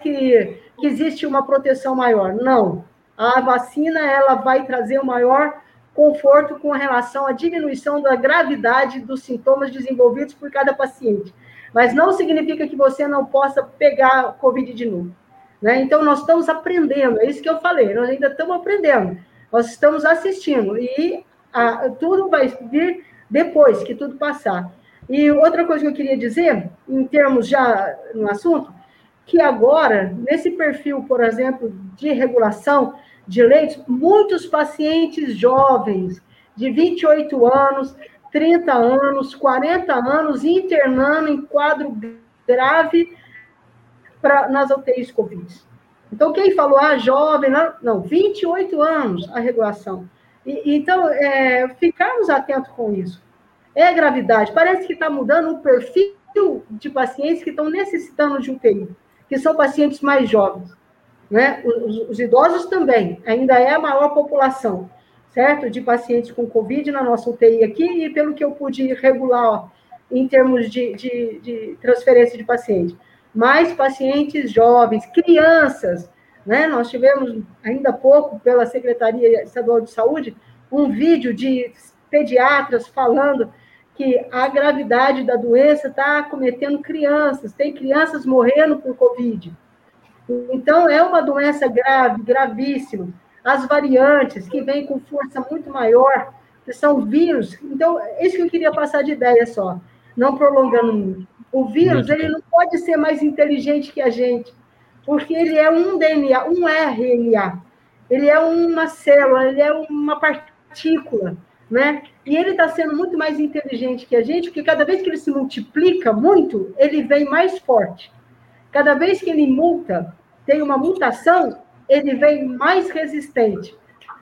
que, que existe uma proteção maior. Não. A vacina ela vai trazer o maior conforto com relação à diminuição da gravidade dos sintomas desenvolvidos por cada paciente. Mas não significa que você não possa pegar Covid de novo. Né? Então, nós estamos aprendendo, é isso que eu falei, nós ainda estamos aprendendo, nós estamos assistindo, e a, tudo vai vir depois que tudo passar. E outra coisa que eu queria dizer, em termos já no assunto, que agora, nesse perfil, por exemplo, de regulação de leitos, muitos pacientes jovens, de 28 anos, 30 anos, 40 anos, internando em quadro grave pra, nas UTIs Covid. Então, quem falou, ah, jovem, não, não 28 anos a regulação. E, então, é, ficarmos atentos com isso. É gravidade. Parece que está mudando o perfil de pacientes que estão necessitando de UTI, que são pacientes mais jovens. Né? Os, os idosos também, ainda é a maior população, certo? De pacientes com Covid na nossa UTI aqui, e pelo que eu pude regular ó, em termos de, de, de transferência de pacientes mais pacientes jovens, crianças. Né? Nós tivemos, ainda há pouco, pela Secretaria Estadual de Saúde, um vídeo de pediatras falando que a gravidade da doença está acometendo crianças, tem crianças morrendo por Covid. Então, é uma doença grave, gravíssima. As variantes, que vêm com força muito maior, que são vírus. Então, é isso que eu queria passar de ideia só, não prolongando muito. O vírus, ele não pode ser mais inteligente que a gente, porque ele é um DNA, um RNA. Ele é uma célula, ele é uma partícula, né? E ele está sendo muito mais inteligente que a gente, porque cada vez que ele se multiplica muito, ele vem mais forte. Cada vez que ele multa, tem uma mutação, ele vem mais resistente,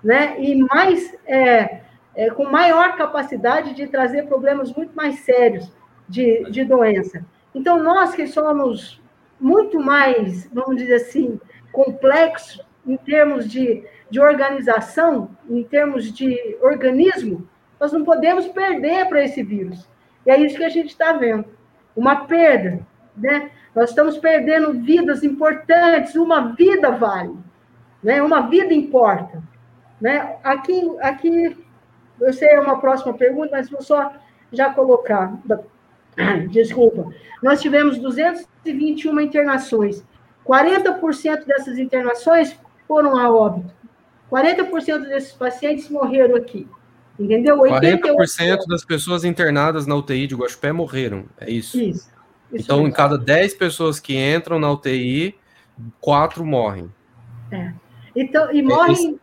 né? E mais, é, é, com maior capacidade de trazer problemas muito mais sérios de, de doença. Então, nós que somos muito mais, vamos dizer assim, complexos em termos de, de organização, em termos de organismo, nós não podemos perder para esse vírus. E é isso que a gente está vendo. Uma perda, né? Nós estamos perdendo vidas importantes, uma vida vale, né? Uma vida importa, né? Aqui, aqui, eu sei é uma próxima pergunta, mas vou só já colocar. <coughs> Desculpa. Nós tivemos 221 internações. 40% dessas internações foram a óbito. 40% desses pacientes morreram aqui. Entendeu? 40% das pessoas internadas na UTI de Guaxupé morreram. É isso. Isso. isso então, mesmo. em cada 10 pessoas que entram na UTI, 4 morrem. É. Então, e morrem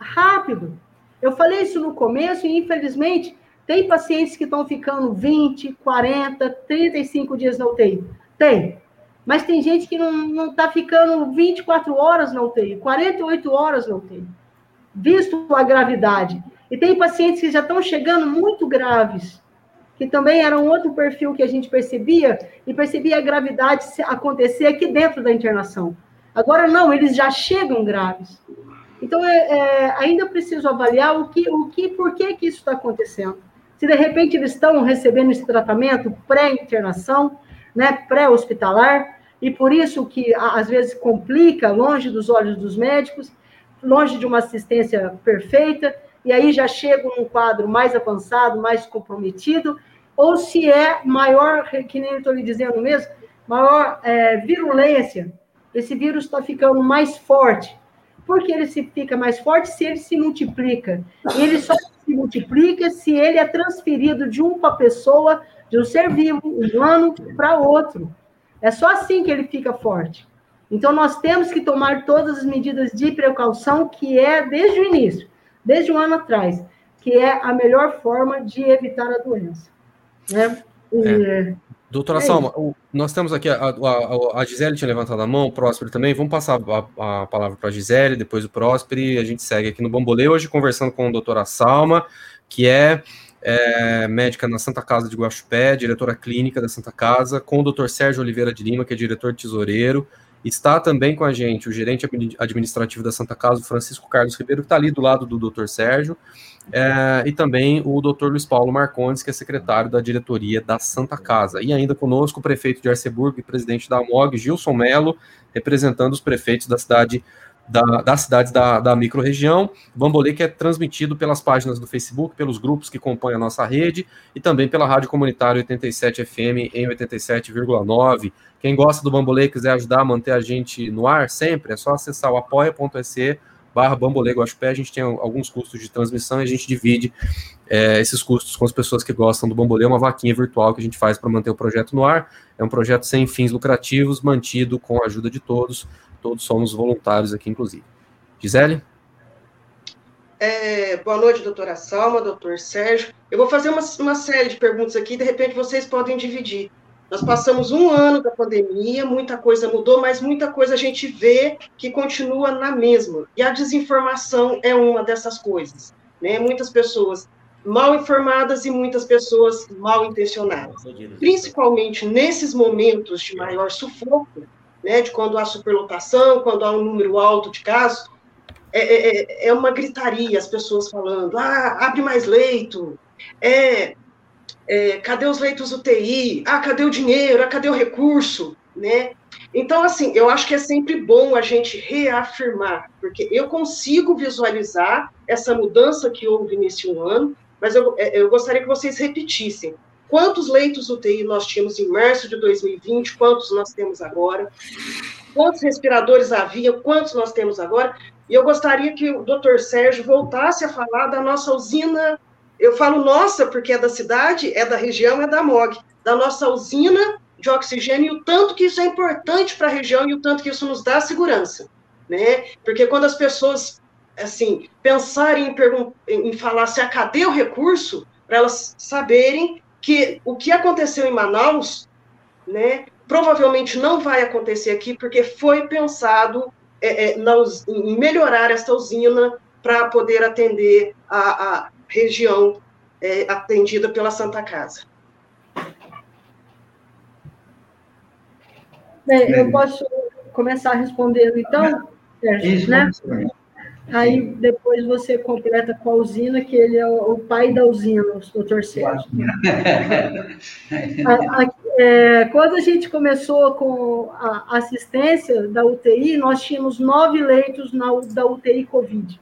é rápido. Eu falei isso no começo e, infelizmente, tem pacientes que estão ficando 20, 40, 35 dias na UTI? Tem. Mas tem gente que não está ficando 24 horas na UTI, 48 horas na UTI, visto a gravidade. E tem pacientes que já estão chegando muito graves, que também era um outro perfil que a gente percebia, e percebia a gravidade acontecer aqui dentro da internação. Agora não, eles já chegam graves. Então, é, é, ainda preciso avaliar o que, o que, por que, que isso está acontecendo se de repente eles estão recebendo esse tratamento pré-internação, né, pré-hospitalar, e por isso que às vezes complica, longe dos olhos dos médicos, longe de uma assistência perfeita, e aí já chega num quadro mais avançado, mais comprometido, ou se é maior, que nem eu estou lhe dizendo mesmo, maior é, virulência, esse vírus está ficando mais forte. Por que ele se fica mais forte? Se ele se multiplica. Ele só se multiplica se ele é transferido de uma pessoa, de um ser vivo, humano, para outro. É só assim que ele fica forte. Então, nós temos que tomar todas as medidas de precaução, que é desde o início, desde um ano atrás, que é a melhor forma de evitar a doença. Né? E, é. Doutora é Salma, o, nós temos aqui, a, a, a, Gisele tinha levantado a mão, o Próspero também, vamos passar a, a palavra para a Gisele, depois o Próspero, e a gente segue aqui no Bambolê, hoje conversando com a doutora Salma, que é, é, médica na Santa Casa de Guaxupé, diretora clínica da Santa Casa, com o doutor Sérgio Oliveira de Lima, que é diretor tesoureiro, está também com a gente o gerente administrativo da Santa Casa, Francisco Carlos Ribeiro, que está ali do lado do doutor Sérgio, é, e também o Dr. Luiz Paulo Marcondes, que é secretário da diretoria da Santa Casa. E ainda conosco o prefeito de Arceburgo e presidente da AMOG, Gilson Melo, representando os prefeitos da cidade da, das cidades da, da microrregião. Bambolê que é transmitido pelas páginas do Facebook, pelos grupos que compõem a nossa rede e também pela Rádio Comunitária 87 FM em 87,9. Quem gosta do Bambolê e quiser ajudar a manter a gente no ar sempre, é só acessar o apoia.se barra Bambolê Guaxupé, a gente tem alguns custos de transmissão e a gente divide é, esses custos com as pessoas que gostam do Bambolê, é uma vaquinha virtual que a gente faz para manter o projeto no ar, é um projeto sem fins lucrativos, mantido com a ajuda de todos, Todos somos voluntários aqui, inclusive. Gisele? É, boa noite, doutora Salma, doutor Sérgio. Eu vou fazer uma, uma série de perguntas aqui, de repente vocês podem dividir. Nós passamos um ano da pandemia, muita coisa mudou, mas muita coisa a gente vê que continua na mesma. E a desinformação é uma dessas coisas. Né? Muitas pessoas mal informadas e muitas pessoas mal intencionadas. Principalmente nesses momentos de maior sufoco, né, de quando há superlotação, quando há um número alto de casos, é, é, é, é uma gritaria, as pessoas falando, ah, abre mais leito, é, é, cadê os leitos UTI? Ah, cadê o dinheiro? Ah, cadê o recurso? Né? Então, assim, eu acho que é sempre bom a gente reafirmar, porque eu consigo visualizar essa mudança que houve nesse um ano, mas eu, é, eu gostaria que vocês repetissem. Quantos leitos UTI nós tínhamos em março de 2020? Quantos nós temos agora? Quantos respiradores havia? Quantos nós temos agora? E eu gostaria que o doutor Sérgio voltasse a falar da nossa usina. Eu falo nossa, porque é da cidade, é da região, é da MOG, da nossa usina de oxigênio e o tanto que isso é importante para a região e o tanto que isso nos dá segurança, né? Porque quando as pessoas, assim, pensarem em, em falar se a cadê o recurso, para elas saberem que o que aconteceu em Manaus, né, provavelmente não vai acontecer aqui, porque foi pensado é, é, na, em melhorar essa usina para poder atender a, a região é, atendida pela Santa Casa. Bem, eu posso começar respondendo, então, Isso, né? Aí depois você completa com a usina, que ele é o pai da usina, o doutor Sérgio. a, a, é, quando a gente começou com a assistência da UTI, nós tínhamos nove leitos na, da UTI Covid.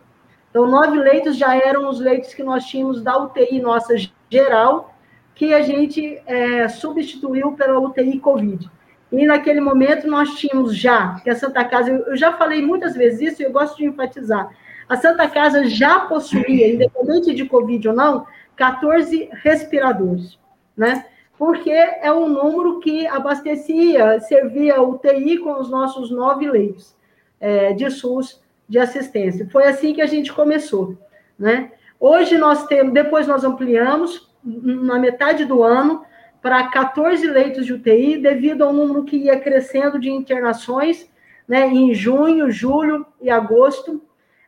Então, nove leitos já eram os leitos que nós tínhamos da UTI nossa geral, que a gente é, substituiu pela UTI Covid. E naquele momento nós tínhamos já, que a Santa Casa, eu já falei muitas vezes isso e eu gosto de enfatizar, a Santa Casa já possuía, independente de Covid ou não, 14 respiradores, né? Porque é um número que abastecia, servia UTI com os nossos nove leitos é, de SUS de assistência. Foi assim que a gente começou, né? Hoje nós temos, depois nós ampliamos, na metade do ano, para 14 leitos de UTI, devido ao número que ia crescendo de internações, né, em junho, julho e agosto.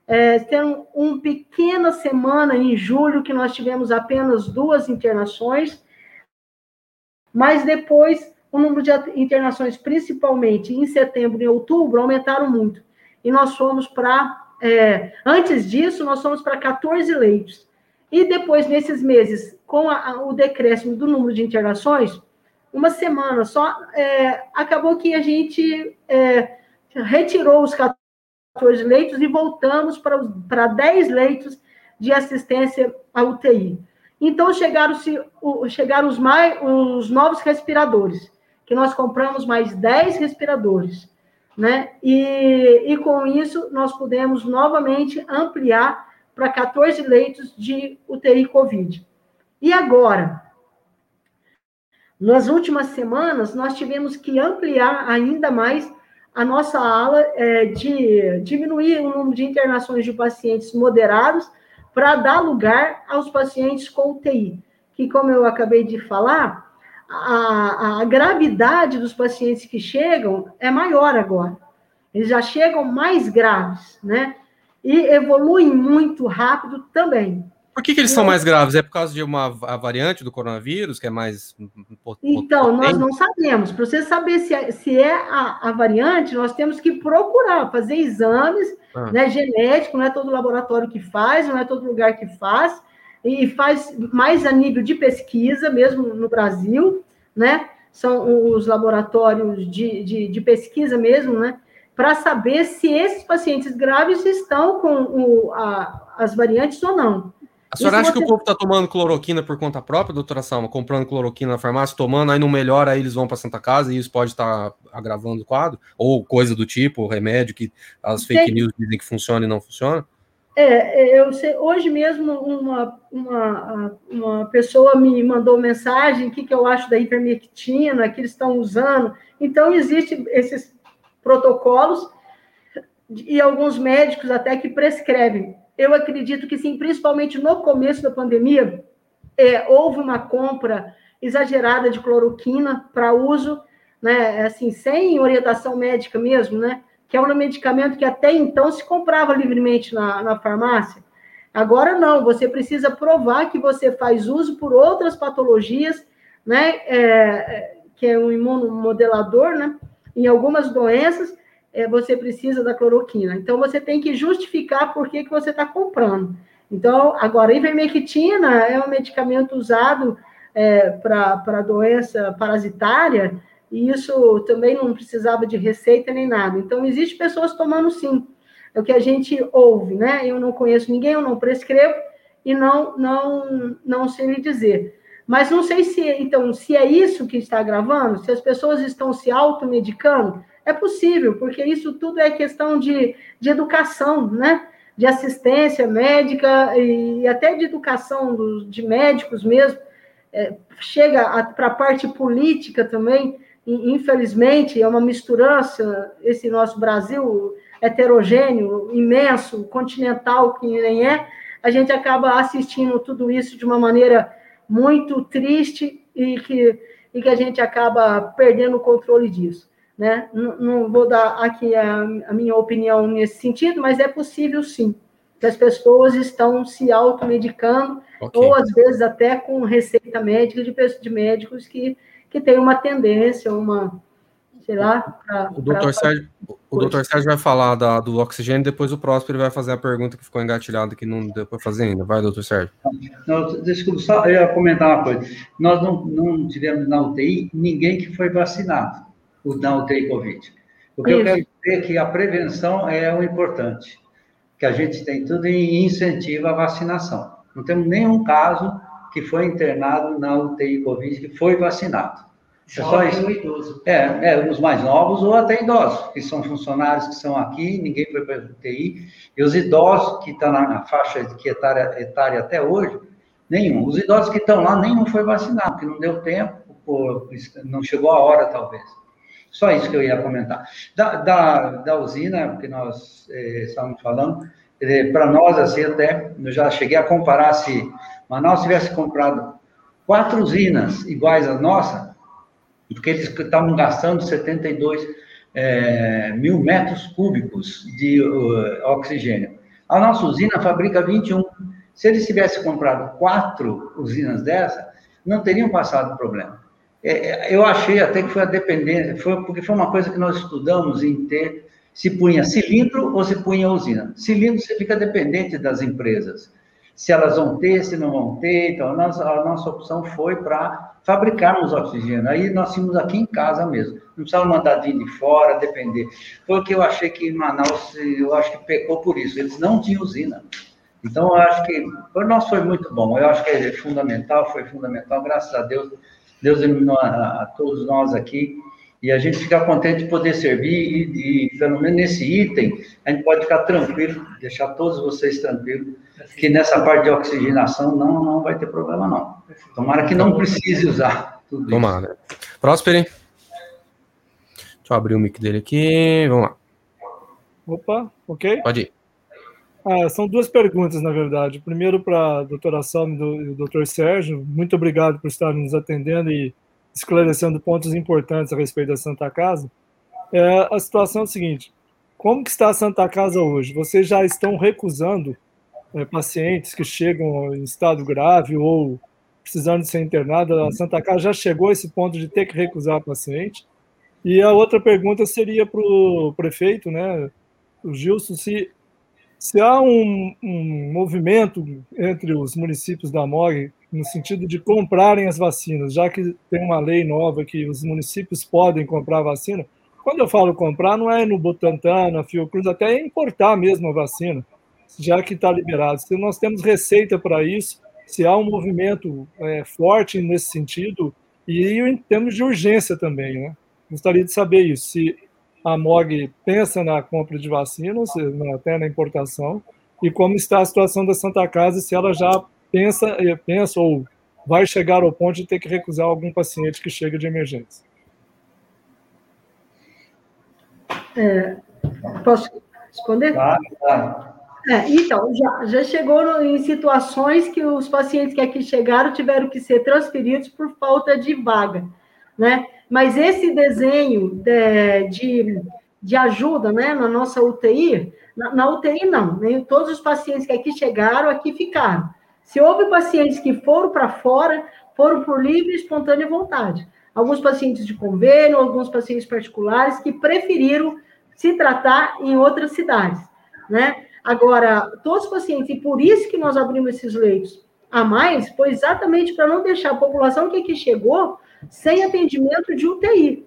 É, tem um, um pequena semana em julho que nós tivemos apenas duas internações, mas depois o número de internações, principalmente em setembro e outubro, aumentaram muito. E nós fomos para. É, antes disso, nós fomos para 14 leitos. E depois, nesses meses, com a, o decréscimo do número de internações, uma semana só, é, acabou que a gente é, retirou os 14 leitos e voltamos para, para 10 leitos de assistência à UTI. Então, chegaram, -se, chegaram os, mais, os novos respiradores, que nós compramos mais 10 respiradores. Né? E, e com isso, nós pudemos novamente ampliar para 14 leitos de UTI Covid. E agora? Nas últimas semanas, nós tivemos que ampliar ainda mais a nossa ala é, de diminuir o número de internações de pacientes moderados para dar lugar aos pacientes com UTI, que, como eu acabei de falar, a, a gravidade dos pacientes que chegam é maior agora. Eles já chegam mais graves, né? E evoluem muito rápido também. Por que, que eles são mais graves? É por causa de uma variante do coronavírus, que é mais. Então, nós não sabemos. Para você saber se é, se é a, a, variante, nós temos que procurar, fazer exames ah. né, genéticos, não é todo laboratório que faz, não é todo lugar que faz, e faz mais a nível de pesquisa, mesmo no Brasil, né? São os laboratórios de, de, de pesquisa mesmo, né? Para saber se esses pacientes graves estão com o, a, as variantes ou não. A senhora acha você... que o povo está tomando cloroquina por conta própria, doutora Salma? Comprando cloroquina na farmácia, tomando, aí não melhora, aí eles vão para Santa Casa e isso pode estar tá agravando o quadro? Ou coisa do tipo, remédio que as fake news dizem que funciona e não funciona? É, é, eu sei, hoje mesmo uma, uma, uma pessoa me mandou mensagem, o que, que eu acho da ivermectina, que eles estão usando. Então, existem esses protocolos e alguns médicos até que prescrevem eu acredito que sim, principalmente no começo da pandemia, é, houve uma compra exagerada de cloroquina para uso, né, assim, sem orientação médica mesmo, né, que é um medicamento que até então se comprava livremente na, na farmácia. Agora não, você precisa provar que você faz uso por outras patologias, né, é, é que é um imunomodelador, né, em algumas doenças, é, você precisa da cloroquina. Então, você tem que justificar por que, que você está comprando. Então, agora, ivermectina é um medicamento usado é, para doença parasitária, e isso também não precisava de receita nem nada. Então, existe pessoas tomando sim. É o que a gente ouve, né? Eu não conheço ninguém, eu não prescrevo e não, não, não sei lhe dizer. Mas não sei se, então, se é isso que está gravando, se as pessoas estão se automedicando, é possível, porque isso tudo é questão de, de educação, né? De assistência médica e até de educação dos, de médicos mesmo. É, chega para a parte política também, e, infelizmente, é uma misturança, esse nosso Brasil heterogêneo, imenso, continental, que nem é, a gente acaba assistindo tudo isso de uma maneira muito triste e que, e que a gente acaba perdendo o controle disso. Né? Não, não vou dar aqui a, a, minha opinião nesse sentido, mas é possível sim, que as pessoas estão se automedicando, okay. ou às vezes até com receita médica de, de médicos que, que têm uma tendência, uma, sei lá. Pra, o doutor, Sérgio, o doutor Sérgio vai falar da, do oxigênio, depois o próximo ele vai fazer a pergunta que ficou engatilhada que não deu para fazer ainda. Vai, doutor Sérgio. Não, desculpa, só eu ia comentar uma coisa. Nós não, não tivemos na UTI ninguém que foi vacinado o da UTI Covid. O que Isso. eu quero dizer é que a prevenção é o importante, que a gente tem tudo e incentiva a vacinação. Não temos nenhum caso que foi internado na UTI Covid que foi vacinado. É só isso. idoso. É, é, os mais novos ou até idosos, que são funcionários que são aqui, ninguém foi para a UTI. E os idosos que estão na faixa de etária, etária até hoje, nenhum. Os idosos que estão lá, nenhum foi vacinado, porque não deu tempo, por, não chegou a hora, talvez. Só isso que eu ia comentar. Da, da, da usina que nós eh, estávamos falando, eh, para nós, assim, até, eu já cheguei a comparar se Manaus tivesse comprado quatro usinas iguais à nossa, porque eles estavam gastando 72 eh, mil metros cúbicos de uh, oxigênio. A nossa usina fabrica 21. Se eles tivessem comprado quatro usinas dessa, não teriam passado problema. É, é, eu achei até que foi a dependência, foi, porque foi uma coisa que nós estudamos em ter se punha cilindro ou se punha usina. Cilindro você fica dependente das empresas, se elas vão ter, se não vão ter. Então, a nossa, a nossa opção foi para fabricarmos oxigênio. Aí nós tínhamos aqui em casa mesmo. Não precisava mandar vir de fora, depender. Foi o que eu achei que em Manaus, eu acho que pecou por isso. Eles não tinham usina. Então, eu acho que para nós foi muito bom. Eu acho que é fundamental, foi fundamental. Graças a Deus, Deus iluminou a, a, todos nós aqui e a gente fica contente de poder servir e, e, pelo menos nesse item, a gente pode ficar tranquilo, deixar todos vocês tranquilos, que nessa parte de oxigenação não, não vai ter problema não. Tomara que não precise usar tudo Tomara. Próspero. Deixa eu abrir o mic dele aqui, vamos lá. Opa, ok? Pode ir. Ah, são duas perguntas, na verdade. Primeiro para a doutora Salme e o doutor Sérgio. Muito obrigado por estarem nos atendendo e esclarecendo pontos importantes a respeito da Santa Casa. É, a situação é a seguinte: como que está a Santa Casa hoje? Vocês já estão recusando é, pacientes que chegam em estado grave ou precisando ser internado. A Santa Casa já chegou a esse ponto de ter que recusar paciente. E a outra pergunta seria para o prefeito, né, o Gilson, se, se há um, um movimento entre os municípios da MOG no sentido de comprarem as vacinas, já que tem uma lei nova que os municípios podem comprar vacina. Quando eu falo comprar, não é no Butantan, na Fiocruz, até é importar mesmo a vacina, já que está liberado. Se nós temos receita para isso, se há um movimento é, forte nesse sentido, e em termos de urgência também, né? Gostaria de saber isso, se a MOG pensa na compra de vacinas, até na importação, e como está a situação da Santa Casa, se ela já pensa, eh, pensa ou vai chegar ao ponto de ter que recusar algum paciente que chega de emergência. É, posso responder? Claro, claro. É, então, já, já chegou no, em situações que os pacientes que aqui chegaram tiveram que ser transferidos por falta de vaga, né? Mas esse desenho de, de, de ajuda, né, na nossa UTI, na, na UTI não, né? todos os pacientes que aqui chegaram, aqui ficaram. Se houve pacientes que foram para fora, foram por livre e espontânea vontade. Alguns pacientes de convênio, alguns pacientes particulares que preferiram se tratar em outras cidades, né? Agora, todos os pacientes, e por isso que nós abrimos esses leitos a mais, foi exatamente para não deixar a população que aqui chegou sem atendimento de UTI.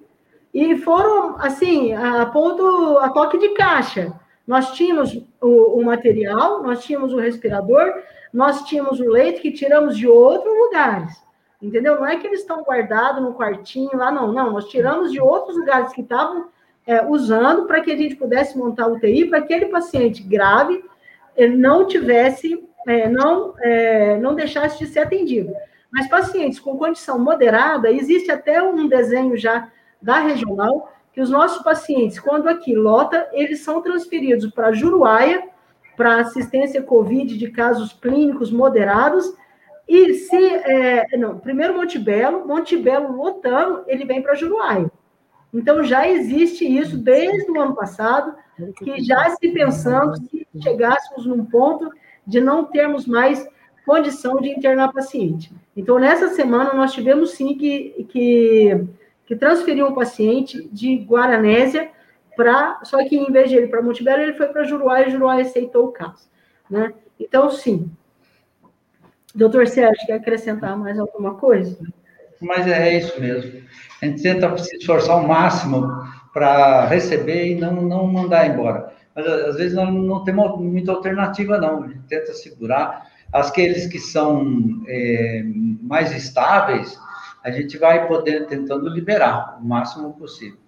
E foram, assim, a ponto, a toque de caixa. Nós tínhamos o, o material, nós tínhamos o respirador, nós tínhamos o leito que tiramos de outros lugares. Entendeu? Não é que eles estão guardados no quartinho lá, não. Não, nós tiramos de outros lugares que estavam é, usando para que a gente pudesse montar UTI para aquele paciente grave ele não tivesse, é, não, é, não deixasse de ser atendido. Mas pacientes com condição moderada, existe até um desenho já da regional, que os nossos pacientes, quando aqui lota, eles são transferidos para Juruáia, para assistência COVID de casos clínicos moderados, e se, é, não, primeiro Montebello, Montebello lotando, ele vem para Juruáia. Então, já existe isso desde o ano passado, que já se pensando se chegássemos num ponto de não termos mais condição de internar paciente. Então, nessa semana, nós tivemos sim que, que, que transferir um paciente de Guaranésia para. Só que em vez de ele para Montebello, ele foi para Juruá e Juruá aceitou o caso. Né? Então, sim. Doutor Sérgio, quer acrescentar mais alguma coisa? Mas é isso mesmo. A gente tenta se esforçar ao máximo para receber e não, não mandar embora. Mas às vezes nós não temos muita alternativa, não. A gente tenta segurar. Aqueles que são é, mais estáveis, a gente vai poder tentando liberar o máximo possível.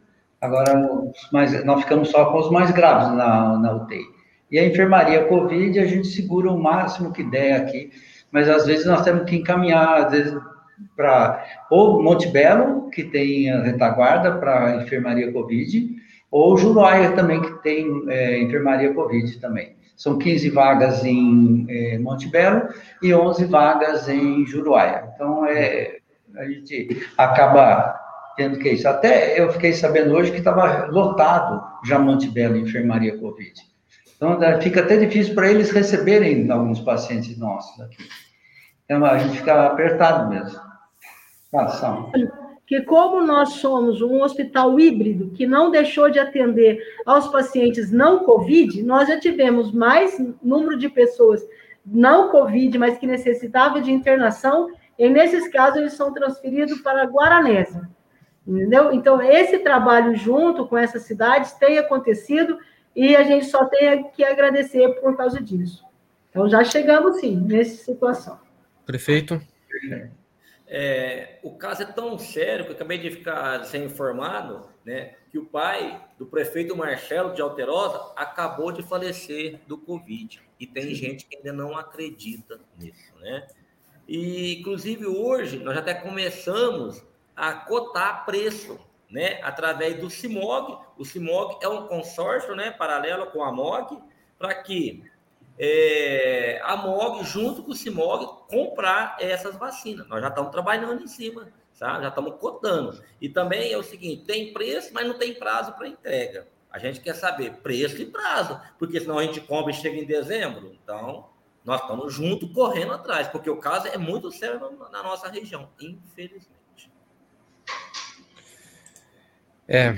Agora, mais, nós ficamos só com os mais graves na, na UTI. E a enfermaria COVID, a gente segura o máximo que der aqui, mas às vezes nós temos que encaminhar, às vezes para ou Monte Belo, que tem a retaguarda para enfermaria Covid, ou Juruáia também, que tem é, enfermaria Covid também. São 15 vagas em é, Monte Belo e 11 vagas em Juruáia. Então, é, a gente acaba tendo que isso. Até eu fiquei sabendo hoje que estava lotado já Monte Belo enfermaria Covid. Então, fica até difícil para eles receberem alguns pacientes nossos aqui. Então, a gente fica apertado mesmo. Ação. Que como nós somos um hospital híbrido que não deixou de atender aos pacientes não COVID, nós já tivemos mais número de pessoas não COVID, mas que necessitavam de internação, e nesses casos eles são transferidos para Guaranésia. Entendeu? Então, esse trabalho junto com essas cidades tem acontecido e a gente só tem que agradecer por causa disso. Então, já chegamos, sim, nessa situação. Prefeito. É, o caso é tão sério que eu acabei de ficar ser informado, né, que o pai do prefeito Marcelo de Alterosa acabou de falecer do Covid. E tem Sim. gente que ainda não acredita nisso, né? E, inclusive, hoje, nós até começamos a cotar preço, né? Através do CIMOG. O CIMOG é um consórcio, né? Paralelo com a MOG, para que é, a MOG, junto com o CIMOG, comprar essas vacinas. Nós já estamos trabalhando em cima, tá? já estamos cotando. E também é o seguinte: tem preço, mas não tem prazo para entrega. A gente quer saber preço e prazo, porque senão a gente compra e chega em dezembro. Então, Nós estamos juntos, correndo atrás, porque o caso é muito sério na nossa região, infelizmente. É.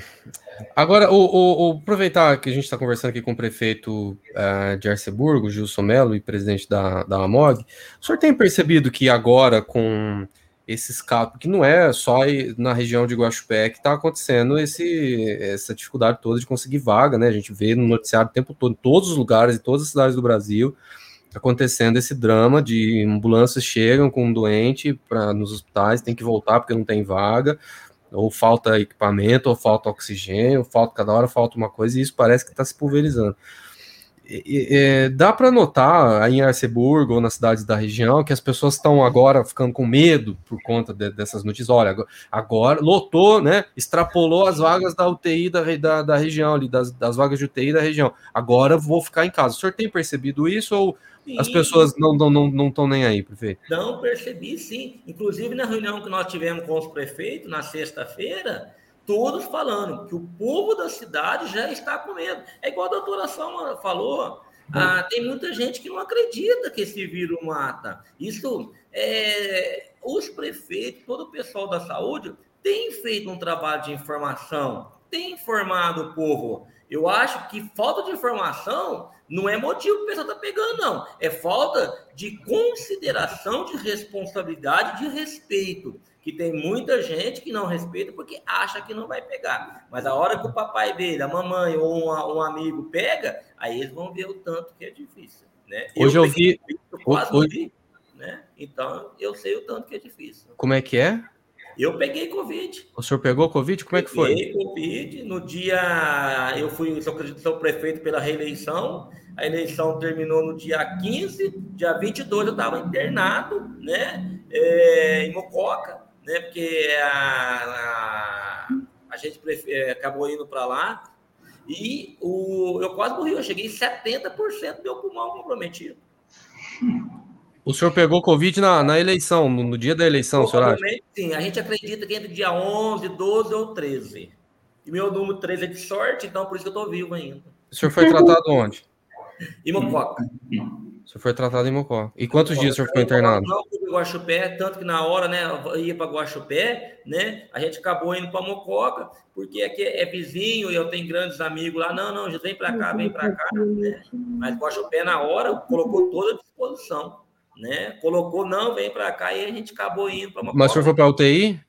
Agora, o, o, o aproveitar que a gente está conversando aqui com o prefeito uh, de Arceburgo, Gilson Melo, e presidente da, da AMOG, o senhor tem percebido que agora, com esses casos, que não é só na região de Guaxupé que está acontecendo esse, essa dificuldade toda de conseguir vaga, né? A gente vê no noticiário o tempo todo, em todos os lugares, em todas as cidades do Brasil, acontecendo esse drama de ambulâncias chegam com um doente para nos hospitais, tem que voltar porque não tem vaga, ou falta equipamento, ou falta oxigênio, ou falta cada hora falta uma coisa, e isso parece que está se pulverizando. Dá para notar aí em Arceburgo ou nas cidades da região que as pessoas estão agora ficando com medo por conta de, dessas notícias. Olha, agora lotou, né? Extrapolou as vagas da UTI da, da, da região ali, das, das vagas de UTI da região. Agora vou ficar em casa. O senhor tem percebido isso ou Sim. As pessoas não estão não, não, não nem aí, prefeito? Não, percebi sim. Inclusive, na reunião que nós tivemos com os prefeitos, na sexta-feira, todos falando que o povo da cidade já está com medo. É igual a doutora Salma falou, ah, tem muita gente que não acredita que esse vírus mata. Isso, é, os prefeitos, todo o pessoal da saúde, tem feito um trabalho de informação, tem informado o povo. Eu acho que falta de informação não é motivo que o pessoal está pegando, não. É falta de consideração, de responsabilidade, de respeito. Que tem muita gente que não respeita porque acha que não vai pegar. Mas a hora que o papai dele, a mamãe ou um, um amigo pega, aí eles vão ver o tanto que é difícil. Né? Hoje eu, eu vi. Quase hoje... vi, né? Então eu sei o tanto que é difícil. Como é que é? Eu peguei Covid. O senhor pegou Covid? Como é que foi? Peguei Covid. No dia. Eu fui sou, sou prefeito pela reeleição. A eleição terminou no dia 15. Dia 22 eu estava internado, né? É, em Mococa, né? Porque a, a, a gente prefe... É, acabou indo para lá. E o, eu quase morri. Eu cheguei em 70% do meu pulmão comprometido. O senhor pegou Covid na, na eleição, no, no, dia da eleição, senhor acha? Sim, a gente acredita que entre dia 11, 12 ou 13. E meu número 13 é de sorte, então por isso que eu estou vivo ainda. O senhor foi tratado onde? Em Mococa. O senhor foi tratado em Mococa. E quantos dias o senhor ficou internado? Não, Guaxupé, tanto que na hora, né, ia para Guaxupé, né, a gente acabou indo para Mococa, porque aqui é vizinho e eu tenho grandes amigos lá. Não, não, vem para cá, vem para cá, né? Mas Guaxupé na hora colocou toda a disposição né? Colocou, não, vem para cá e a gente acabou indo para uma. Mas o senhor foi para UTI?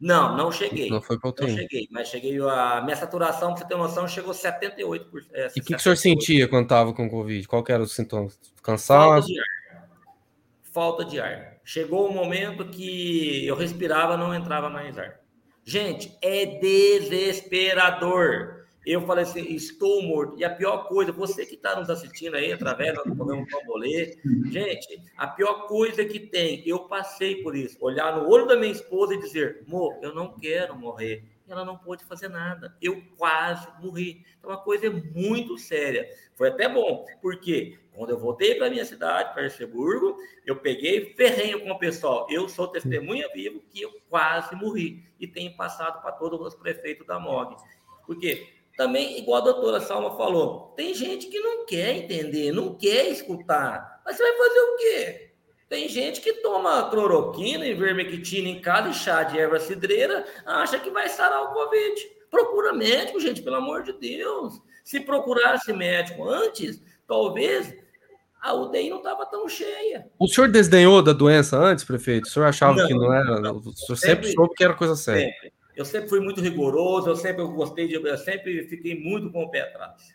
Não, não cheguei. Não foi para UTI. Não cheguei, mas cheguei. A minha saturação, para você ter noção, chegou a 78%. É, e o que, que o senhor sentia quando estava com Covid? Qual que era o sintoma? Cansaço? Falta de ar. Falta de ar. Chegou um momento que eu respirava, não entrava mais ar. Gente, é desesperador. Eu falei assim, estou morto. E a pior coisa, você que está nos assistindo aí através do programa Pambolê, gente, a pior coisa que tem, eu passei por isso, olhar no olho da minha esposa e dizer, amor, eu não quero morrer. Ela não pôde fazer nada. Eu quase morri. Então, uma coisa muito séria. Foi até bom, porque quando eu voltei para minha cidade, para Erceburgo, eu peguei ferrenho com o pessoal. Eu sou testemunha vivo que eu quase morri. E tenho passado para todos os prefeitos da MOG. Porque também, igual a doutora Salma falou, tem gente que não quer entender, não quer escutar. Mas você vai fazer o quê? Tem gente que toma cloroquina e vermectina em casa e chá de erva cidreira, acha que vai sarar o Covid. Procura médico, gente, pelo amor de Deus. Se procurasse médico antes, talvez a UTI não estava tão cheia. O senhor desdenhou da doença antes, prefeito? O senhor achava não, que não era? Não, o senhor sempre, sempre soube que era coisa séria. Sempre. Eu sempre fui muito rigoroso, eu sempre gostei de. Eu sempre fiquei muito com o pé atrás.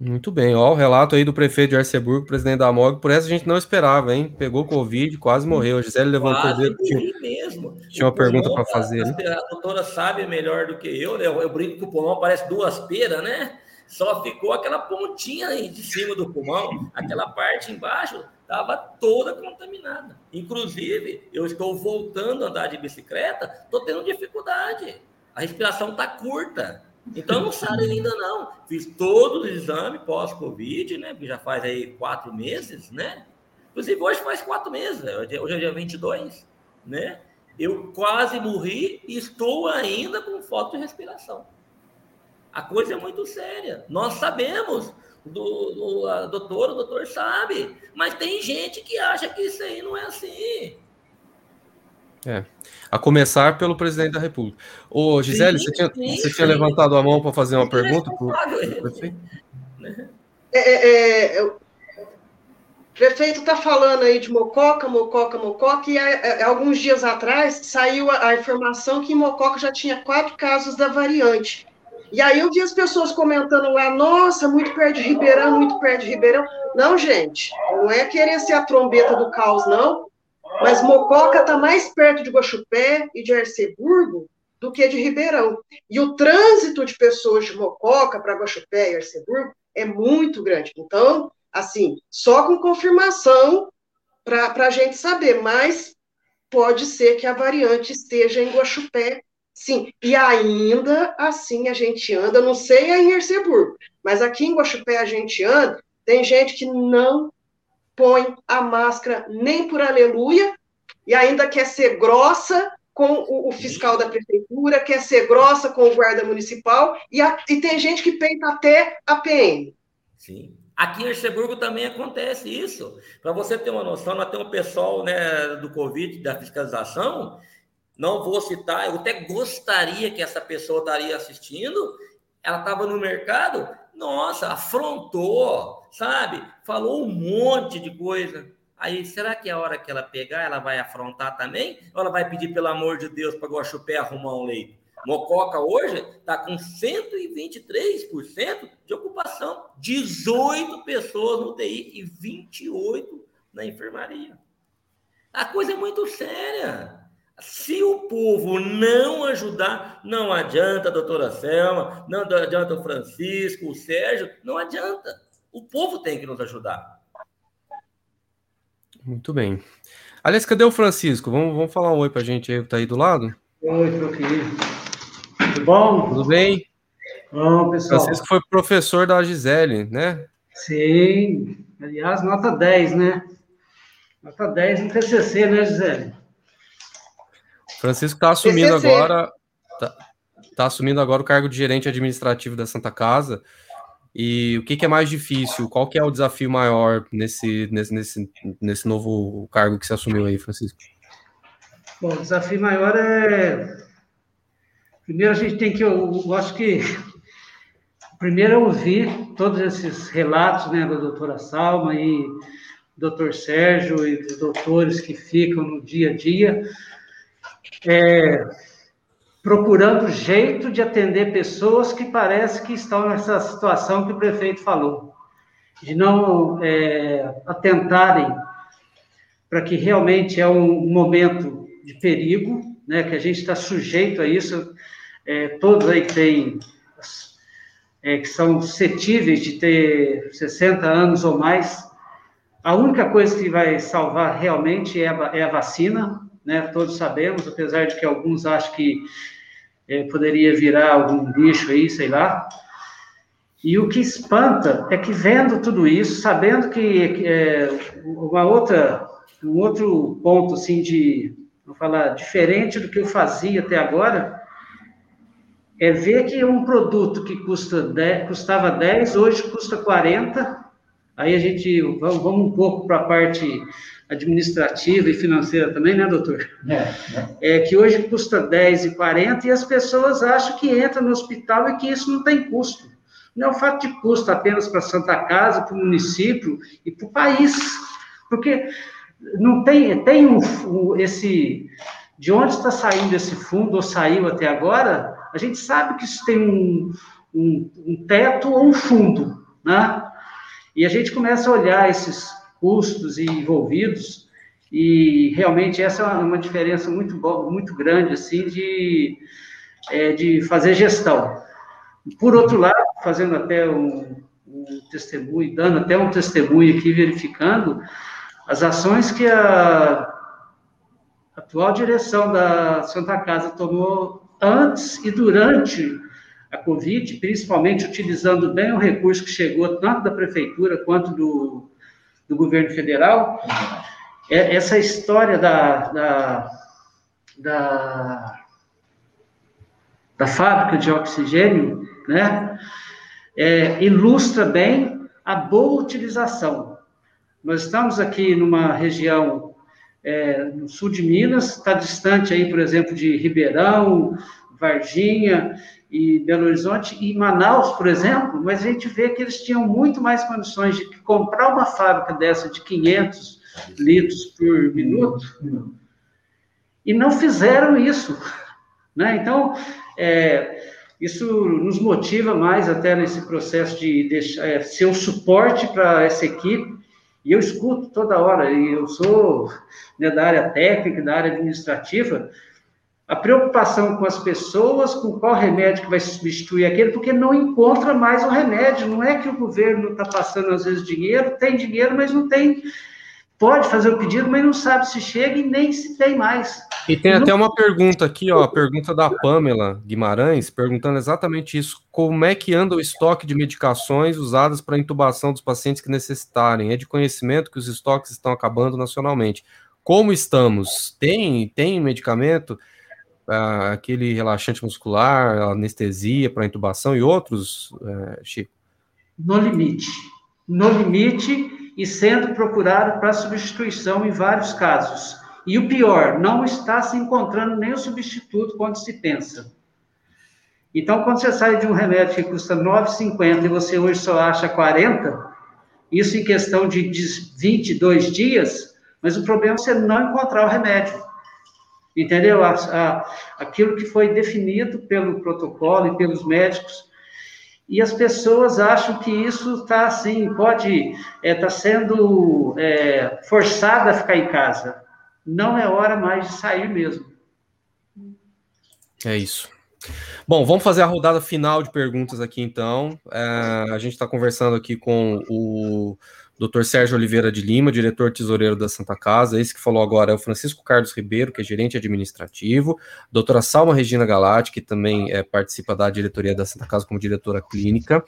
Muito bem, ó, o relato aí do prefeito de Arceburgo, presidente da MOG, por essa a gente não esperava, hein? Pegou Covid, quase morreu. A Gisele levantou quase o dedo. Tinha, mesmo. Tinha uma pergunta para fazer. A, né? a doutora sabe melhor do que eu, né? Eu, eu brinco que o pulmão parece duas peras, né? Só ficou aquela pontinha aí de cima do pulmão, aquela parte embaixo estava toda contaminada. Inclusive, eu estou voltando a andar de bicicleta, estou tendo dificuldade. A respiração está curta. Então, não sarei ainda não. Fiz todos os exames pós-Covid, né? Que já faz aí quatro meses, né? Inclusive, hoje faz quatro meses. Hoje é dia 22, né? Eu quase morri e estou ainda com falta de respiração. A coisa é muito séria. Nós sabemos do, do a, doutor, o doutor sabe. Mas tem gente que acha que isso aí não é assim. É. A começar pelo presidente da República. Ô, Gisele, sim, você, tinha, sim, você tinha levantado a mão para fazer uma pergunta? Por... É, é, é, o prefeito está falando aí de Mococa, Mococa, Mococa, e há, alguns dias atrás saiu a, a, informação que em Mococa já tinha quatro casos da variante. E aí eu vi as pessoas comentando lá, nossa, muito perto de Ribeirão, muito perto de Ribeirão. Não, gente, não é querer ser a trombeta do caos, não. Mas Mococa está mais perto de Guaxupé e de Arceburgo do que de Ribeirão. E o trânsito de pessoas de Mococa para Guaxupé e Arceburgo é muito grande. Então, assim, só com confirmação para a gente saber, mas pode ser que a variante esteja em Guaxupé, sim. E ainda assim a gente anda, não sei em Erceburgo, mas aqui em Guaxupé a gente anda, tem gente que não põe a máscara nem por aleluia e ainda quer ser grossa com o, o fiscal da prefeitura, quer ser grossa com o guarda municipal e, a, e tem gente que peita até a PM. Sim. Aqui em Arceburgo também acontece isso. Para você ter uma noção, nós temos um pessoal né, do Covid, da fiscalização, não vou citar, eu até gostaria que essa pessoa estaria assistindo, ela estava no mercado, nossa, afrontou, sabe? Falou um monte de coisa. Aí, será que a hora que ela pegar, ela vai afrontar também? Ou ela vai pedir, pelo amor de Deus, para Guaxupé arrumar um leito? Mococa hoje está com 123% de ocupação. 18 pessoas no TI e 28 na enfermaria. A coisa é muito séria. Se o povo não ajudar, não adianta a doutora Selma, não adianta o Francisco, o Sérgio, não adianta. O povo tem que nos ajudar. Muito bem. Aliás, cadê o Francisco? Vamos, vamos falar um oi para a gente aí, que tá aí do lado? Oi, meu querido. Tudo bom? Tudo bem? Bom, pessoal. Francisco foi professor da Gisele, né? Sim. Aliás, nota 10, né? Nota 10 no TCC, né, Gisele? Francisco está assumindo agora, está tá assumindo agora o cargo de gerente administrativo da Santa Casa. E o que, que, é mais difícil? Qual que é o desafio maior nesse, nesse, nesse, nesse novo cargo que você assumiu aí, Francisco? Bom, o desafio maior é. Primeiro, a gente tem que. Eu, eu acho que. Primeiro, é ouvir todos esses relatos né, da doutora Salma e do doutor Sérgio e dos doutores que ficam no dia a dia é, procurando jeito de atender pessoas que parece que estão nessa situação que o prefeito falou, de não é, atentarem para que realmente é um momento de perigo, né, que a gente está sujeito a isso, é, todos aí que têm, é, que são suscetíveis de ter 60 anos ou mais, a única coisa que vai salvar realmente é a, é a vacina, né? Todos sabemos, apesar de que alguns acham que é, poderia virar algum bicho aí, sei lá. E o que espanta é que vendo tudo isso, sabendo que é, uma outra, um outro ponto assim de, vou falar, diferente do que eu fazia até agora, é ver que um produto que custa 10, custava 10, hoje custa 40. Aí a gente vamos, vamos um pouco para a parte administrativa e financeira também, né, doutor? É, é. é que hoje custa 10,40 e as pessoas acham que entra no hospital e que isso não tem custo. Não é o fato de custo apenas para Santa Casa, para o município e para o país. Porque não tem, tem um, um, esse. De onde está saindo esse fundo, ou saiu até agora, a gente sabe que isso tem um, um, um teto ou um fundo, né? E a gente começa a olhar esses custos envolvidos, e realmente essa é uma diferença muito, muito grande, assim, de, é, de fazer gestão. Por outro lado, fazendo até um, um testemunho, dando até um testemunho aqui, verificando as ações que a atual direção da Santa Casa tomou antes e durante a Covid, principalmente utilizando bem o recurso que chegou tanto da prefeitura quanto do, do governo federal, é, essa história da, da, da, da fábrica de oxigênio, né, é, ilustra bem a boa utilização. Nós estamos aqui numa região é, no sul de Minas, está distante aí, por exemplo, de Ribeirão, Varginha e Belo Horizonte, e Manaus, por exemplo, mas a gente vê que eles tinham muito mais condições de comprar uma fábrica dessa de 500 litros por minuto, e não fizeram isso. Né? Então, é, isso nos motiva mais até nesse processo de deixar, é, ser o suporte para essa equipe, e eu escuto toda hora, e eu sou né, da área técnica, da área administrativa, a preocupação com as pessoas, com qual remédio que vai substituir aquele, porque não encontra mais o remédio. Não é que o governo está passando, às vezes, dinheiro, tem dinheiro, mas não tem. Pode fazer o pedido, mas não sabe se chega e nem se tem mais. E tem não... até uma pergunta aqui, ó, a pergunta da Pamela Guimarães, perguntando exatamente isso: como é que anda o estoque de medicações usadas para intubação dos pacientes que necessitarem? É de conhecimento que os estoques estão acabando nacionalmente. Como estamos? Tem, tem medicamento? Aquele relaxante muscular, anestesia para intubação e outros, é, Chico? No limite. No limite e sendo procurado para substituição em vários casos. E o pior, não está se encontrando nem o substituto quando se pensa. Então, quando você sai de um remédio que custa 9,50 e você hoje só acha 40, isso em questão de 22 dias, mas o problema é você não encontrar o remédio entendeu? A, a, aquilo que foi definido pelo protocolo e pelos médicos. E as pessoas acham que isso está assim, pode estar é, tá sendo é, forçada a ficar em casa. Não é hora mais de sair mesmo. É isso. Bom, vamos fazer a rodada final de perguntas aqui, então. É, a gente está conversando aqui com o Dr. Sérgio Oliveira de Lima, diretor tesoureiro da Santa Casa. Esse que falou agora é o Francisco Carlos Ribeiro, que é gerente administrativo. Doutora Salma Regina Galati, que também é, participa da diretoria da Santa Casa como diretora clínica.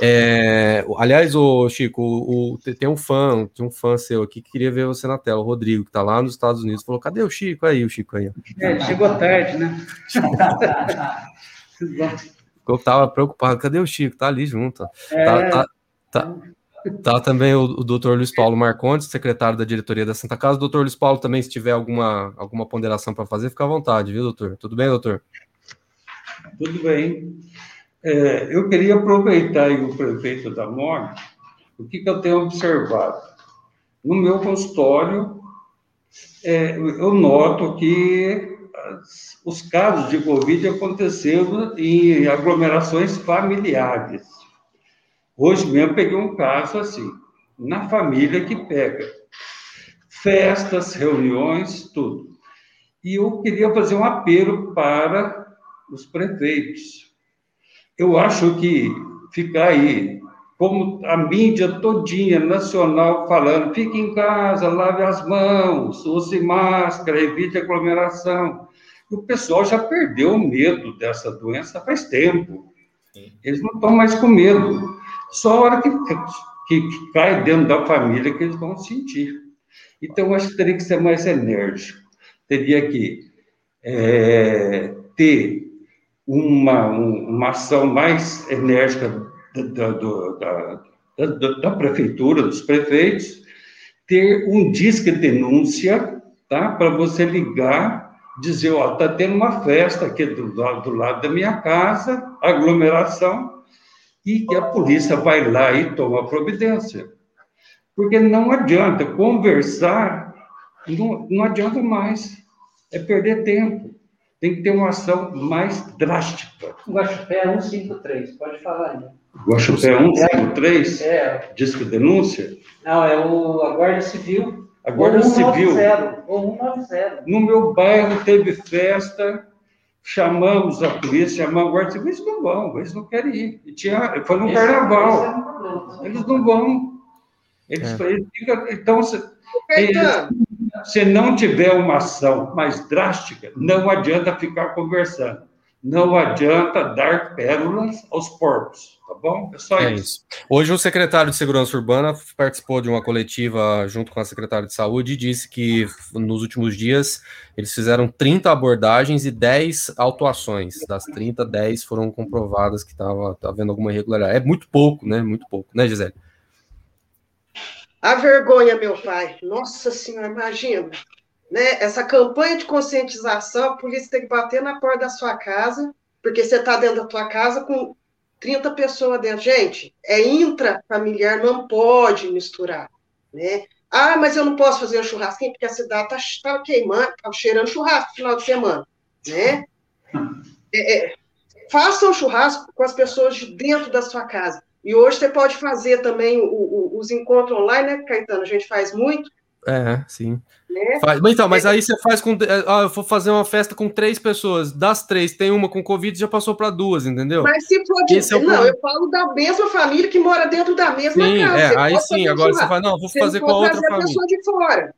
É, aliás, o Chico, o, o, tem um fã, tem um fã seu aqui que queria ver você na tela, o Rodrigo, que está lá nos Estados Unidos, falou: cadê o Chico? Aí, o Chico aí. É, chegou tarde, né? <laughs> Eu tava preocupado, cadê o Chico? Tá ali junto. É... Tá, tá, tá, Tá também o, o doutor Luiz Paulo Marcondes, secretário da diretoria da Santa Casa. Doutor Luiz Paulo, também, se tiver alguma, alguma ponderação para fazer, fica à vontade, viu, doutor? Tudo bem, doutor? Tudo bem. É, eu queria aproveitar o prefeito da morte, o que, que eu tenho observado? No meu consultório, é, eu noto que as, os casos de Covid aconteceram em aglomerações familiares. Hoje mesmo peguei um caso assim, na família que pega. Festas, reuniões, tudo. E eu queria fazer um apelo para os prefeitos. Eu acho que ficar aí, como a mídia todinha nacional falando, fique em casa, lave as mãos, use máscara, evite aglomeração. O pessoal já perdeu o medo dessa doença faz tempo. Eles não estão mais com medo. Só a hora que, que, que cai dentro da família que eles vão sentir. Então, acho que teria que ser mais enérgico. Teria que é, ter uma, uma ação mais enérgica da, da, da, da, prefeitura, dos prefeitos, ter um disque denúncia, tá? Para você ligar, dizer, ó, tá tendo uma festa aqui do, do lado da minha casa, aglomeração, e que a polícia vai lá e toma providência. Porque não adianta conversar, não, não adianta mais. É perder tempo. Tem que ter uma ação mais drástica. O Guaxupé é 153, pode falar aí. O Guaxupé é 153? É. Diz que denúncia? Não, é o, a Guarda Civil. A Guarda Civil. Ou 190. No meu bairro teve festa, chamamos a polícia, chamamos a guarda civil, eles não vão, eles não querem ir. E tinha, foi no carnaval. Eles não vão. Eles, é. eles ficam, então, se, eles, se não tiver uma ação mais drástica, não adianta ficar conversando. Não adianta dar pérolas aos porcos, tá bom? É só é isso. isso. Hoje o secretário de Segurança Urbana participou de uma coletiva junto com a secretária de Saúde e disse que nos últimos dias eles fizeram 30 abordagens e 10 autuações. Das 30, 10 foram comprovadas que estava havendo alguma irregularidade. É muito pouco, né? Muito pouco, né, Gisele? A vergonha, meu pai. Nossa Senhora, imagina. Né? Essa campanha de conscientização, a polícia tem que bater na porta da sua casa, porque você está dentro da sua casa com 30 pessoas dentro. Gente, é intrafamiliar, não pode misturar. Né? Ah, mas eu não posso fazer um churrasquinho porque a cidade está tá queimando, está cheirando churrasco no final de semana. Né? É, é, faça um churrasco com as pessoas de dentro da sua casa. E hoje você pode fazer também o, o, os encontros online, né, Caetano? A gente faz muito. É, sim. Né? Faz, mas então, mas é. aí você faz com. Ah, eu vou fazer uma festa com três pessoas. Das três, tem uma com Covid já passou para duas, entendeu? Mas se for de. É não, eu falo da mesma família que mora dentro da mesma sim, casa. É, aí sim, agora você fala, não, vou você fazer com a outra família. Você não pode trazer a pessoa de fora.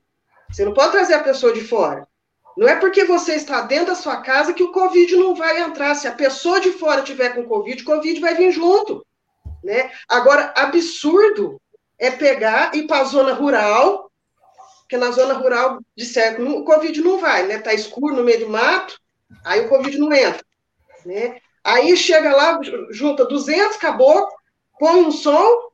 Você não pode trazer a pessoa de fora. Não é porque você está dentro da sua casa que o Covid não vai entrar. Se a pessoa de fora tiver com Covid, o Covid vai vir junto. Né? Agora, absurdo é pegar e ir para a zona rural, porque na zona rural, de certo, o Covid não vai, né? Está escuro no meio do mato, aí o Covid não entra. Né? Aí chega lá, junta 200 caboclos, põe um som,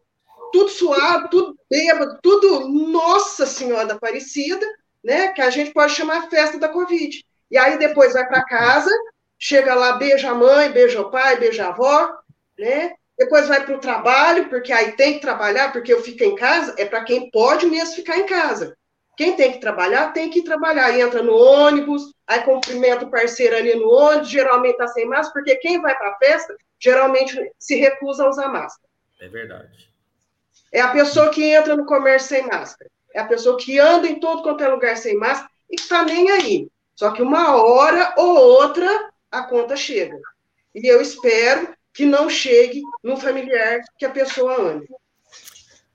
tudo suado, tudo bêbado, tudo, nossa senhora da Aparecida, né? Que a gente pode chamar festa da Covid. E aí depois vai para casa, chega lá, beija a mãe, beija o pai, beija a avó, né? Depois vai para o trabalho, porque aí tem que trabalhar, porque eu fico em casa, é para quem pode mesmo ficar em casa. Quem tem que trabalhar, tem que trabalhar. Entra no ônibus, aí cumprimenta o parceiro ali no ônibus, geralmente está sem máscara, porque quem vai para a festa, geralmente se recusa a usar máscara. É verdade. É a pessoa que entra no comércio sem máscara. É a pessoa que anda em todo quanto é lugar sem máscara e que está nem aí. Só que uma hora ou outra a conta chega. E eu espero que não chegue no familiar que a pessoa ame.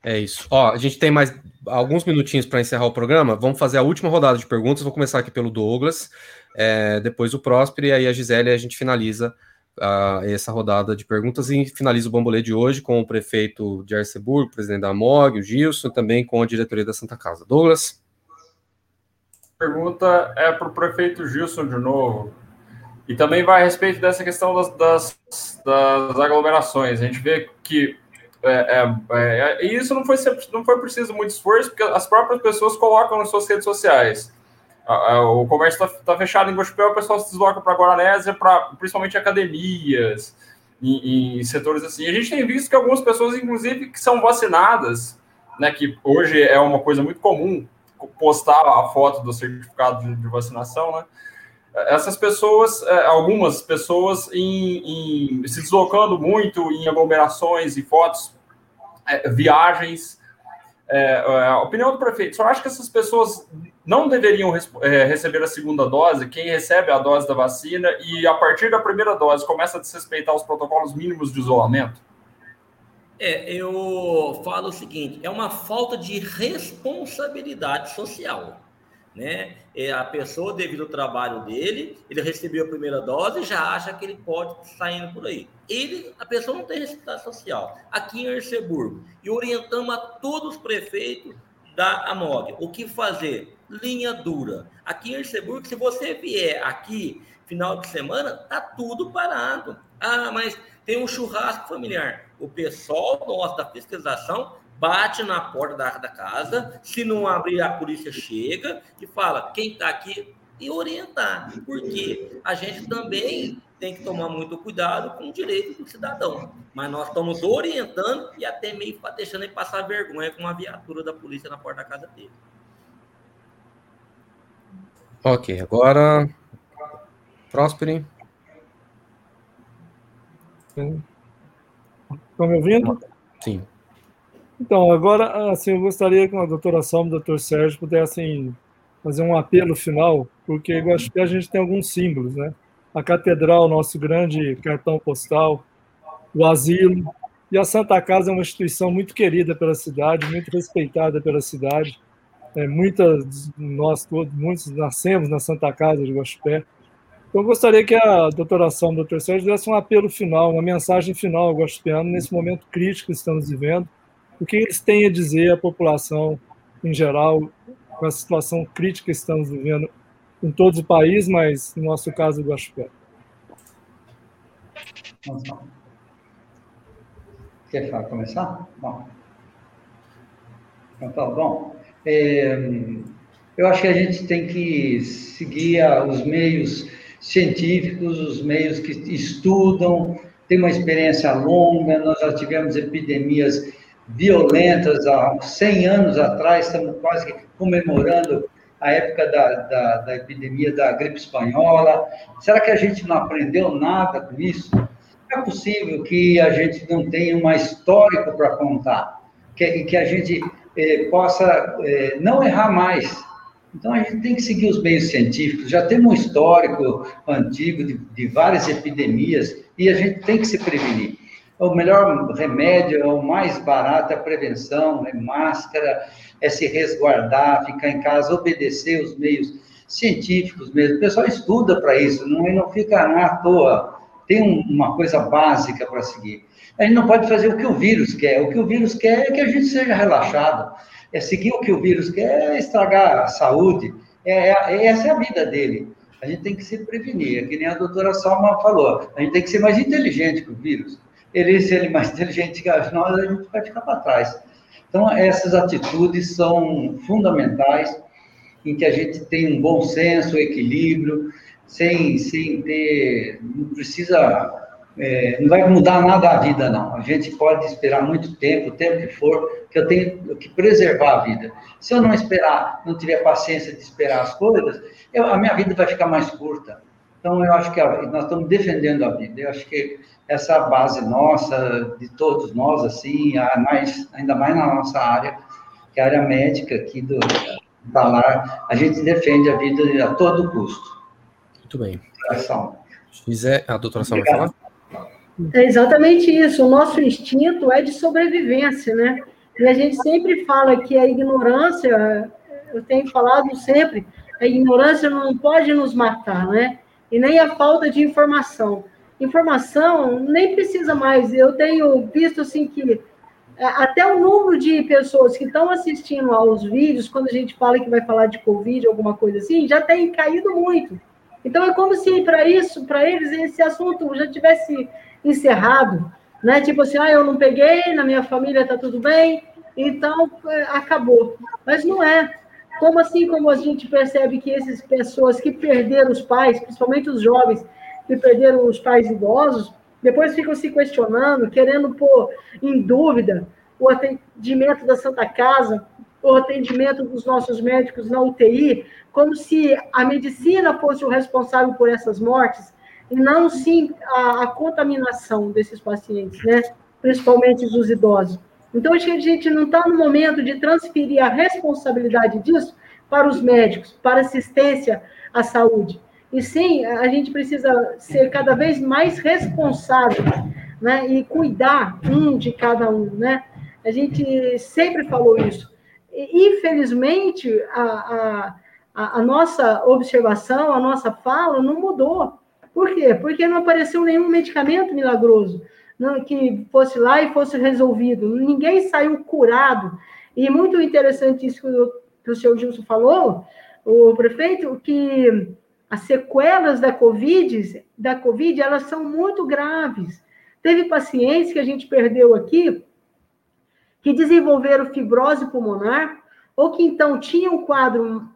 É isso. Ó, a gente tem mais alguns minutinhos para encerrar o programa. Vamos fazer a última rodada de perguntas. Vou começar aqui pelo Douglas, é, depois o Próspero e aí a Gisele a gente finaliza uh, essa rodada de perguntas e finaliza o bambolê de hoje com o prefeito de Arceburgo, presidente da MOG, o Gilson, também com a diretoria da Santa Casa. Douglas? Pergunta é para o prefeito Gilson de novo. E também vai a respeito dessa questão das, das, das aglomerações. A gente vê que é, é, é, e isso não foi, não foi preciso muito esforço, porque as próprias pessoas colocam nas suas redes sociais. O comércio está tá fechado em Guaxupé, o pessoal se desloca para Guaranésia, para principalmente academias, em, em, setores assim. A gente tem visto que algumas pessoas, inclusive, que são vacinadas, né, que hoje é uma coisa muito comum, postar a foto do certificado de, de vacinação, né? Essas pessoas, é, algumas pessoas em, em, se deslocando muito em aglomerações e fotos, é, viagens. É, a opinião do prefeito, só acho que essas pessoas não deveriam receber a segunda dose, quem recebe a dose da vacina e a partir da primeira dose começa a desrespeitar os protocolos mínimos de isolamento? É, eu falo o seguinte: é uma falta de responsabilidade social né? É a pessoa, devido ao trabalho dele, ele recebeu a primeira dose e já acha que ele pode estar indo por aí. Ele, a pessoa não tem responsabilidade social. Aqui em Erceburgo, e orientamos a todos os prefeitos da AMOG, o que fazer? Linha dura. Aqui em Erceburgo, se você vier aqui final de semana, tá tudo parado. Ah, mas tem um churrasco familiar. O pessoal nosso da fiscalização bate na porta da, da casa, se não abrir, a polícia chega e fala quem está aqui e orientar, porque a gente também tem que tomar muito cuidado com o direito do cidadão. Mas nós estamos orientando e até meio deixando ele passar vergonha com uma viatura da polícia na porta da casa dele. Ok, agora. Próspero. Estão me ouvindo? Sim. Então, agora, assim, eu gostaria que a doutora Salma e o doutor Sérgio pudessem fazer um apelo final, porque eu acho que a gente tem alguns símbolos, né? A catedral, nosso grande cartão postal, o asilo, e a Santa Casa é uma instituição muito querida pela cidade, muito respeitada pela cidade. É, muitas, nós todos, muitos nascemos na Santa Casa de Guaxupé. Então, eu gostaria que a doutora Salma e o doutor Sérgio dessem um apelo final, uma mensagem final ao guaxupeano nesse momento crítico que estamos vivendo, o que eles têm a dizer à população em geral, com a situação crítica que estamos vivendo em todo o país, mas no nosso caso, Guaxupé. Quer começar? Bom. Então, tá bom. É, eu acho que a gente tem que seguir os meios científicos, os meios que estudam, tem uma experiência longa, nós já tivemos epidemias violentas há 100 anos atrás, estamos quase comemorando a época da, da, da, epidemia da gripe espanhola. Será que a gente não aprendeu nada com isso? É possível que a gente não tenha uma histórico para contar, que, que a gente eh, possa eh, não errar mais. Então, a gente tem que seguir os meios científicos. Já temos um histórico antigo de, de várias epidemias e a gente tem que se prevenir. O melhor remédio, o mais barato é a prevenção, é máscara, é se resguardar, ficar em casa, obedecer os meios científicos mesmo. O pessoal estuda para isso, não, não fica à toa. Tem uma coisa básica para seguir. A gente não pode fazer o que o vírus quer. O que o vírus quer é que a gente seja relaxado. É seguir o que o vírus quer, é estragar a saúde. É, é, essa é a vida dele. A gente tem que se prevenir. É que nem a doutora Salma falou. A gente tem que ser mais inteligente que o vírus. Ele, se ele é mais inteligente que nós, a gente vai ficar para trás. Então, essas atitudes são fundamentais em que a gente tem um bom senso, equilíbrio, sem, sem ter, não precisa, é, não vai mudar nada a vida, não. A gente pode esperar muito tempo, o tempo que for, que eu tenho que preservar a vida. Se eu não esperar, não tiver paciência de esperar as coisas, eu, a minha vida vai ficar mais curta. Então, eu acho que a, nós estamos defendendo a vida. Eu acho que essa base nossa, de todos nós, assim, mais, ainda mais na nossa área, que é a área médica aqui do Balar, a gente defende a vida a todo custo. Muito bem. Quiser, a doutora Salma falar? É exatamente isso. O nosso instinto é de sobrevivência, né? E a gente sempre fala que a ignorância, eu tenho falado sempre, a ignorância não pode nos matar, né? E nem a falta de informação informação nem precisa mais. Eu tenho visto assim que é, até o número de pessoas que estão assistindo aos vídeos, quando a gente fala que vai falar de Covid, alguma coisa assim, já tem caído muito. Então é como se para isso, para eles, esse assunto já tivesse encerrado, né? Tipo assim, ah, eu não peguei, na minha família está tudo bem, então é, acabou. Mas não é. Como assim, como a gente percebe que essas pessoas que perderam os pais, principalmente os jovens, que perderam os pais idosos, depois ficam se questionando, querendo pôr em dúvida o atendimento da Santa Casa, o atendimento dos nossos médicos na UTI, como se a medicina fosse o responsável por essas mortes, e não sim a, a contaminação desses pacientes, né? principalmente os idosos. Então, acho que a gente não está no momento de transferir a responsabilidade disso para os médicos, para assistência à saúde. E sim, a gente precisa ser cada vez mais responsável, né? E cuidar um de cada um, né? A gente sempre falou isso. E, infelizmente, a, a, a nossa observação, a nossa fala não mudou. Por quê? Porque não apareceu nenhum medicamento milagroso que fosse lá e fosse resolvido. Ninguém saiu curado. E muito interessante isso que o, que o senhor Gilson falou, o prefeito, que as sequelas da COVID, da COVID, elas são muito graves. Teve pacientes que a gente perdeu aqui que desenvolveram fibrose pulmonar ou que então tinham um quadro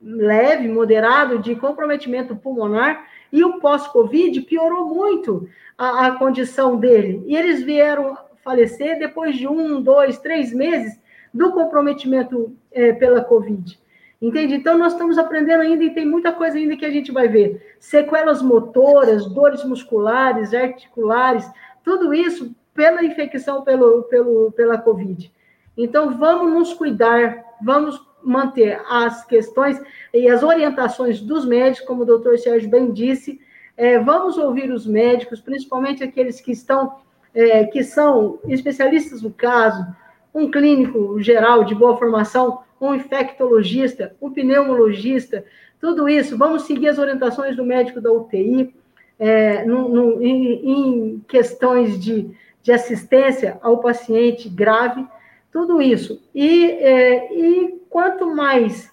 leve, moderado de comprometimento pulmonar e o pós-Covid piorou muito a, a, condição dele. E eles vieram falecer depois de um, dois, três meses do comprometimento é, pela Covid. Entende? Então, nós estamos aprendendo ainda e tem muita coisa ainda que a gente vai ver. Sequelas motoras, dores musculares, articulares, tudo isso pela infecção pelo, pelo, pela Covid. Então, vamos nos cuidar, vamos manter as questões e as orientações dos médicos, como o doutor Sérgio bem disse, é, vamos ouvir os médicos, principalmente aqueles que estão, é, que são especialistas no caso, um clínico geral de boa formação, um infectologista, um pneumologista, tudo isso. Vamos seguir as orientações do médico da UTI é, no, no, em, em, questões de, de assistência ao paciente grave, tudo isso. E, é, e quanto mais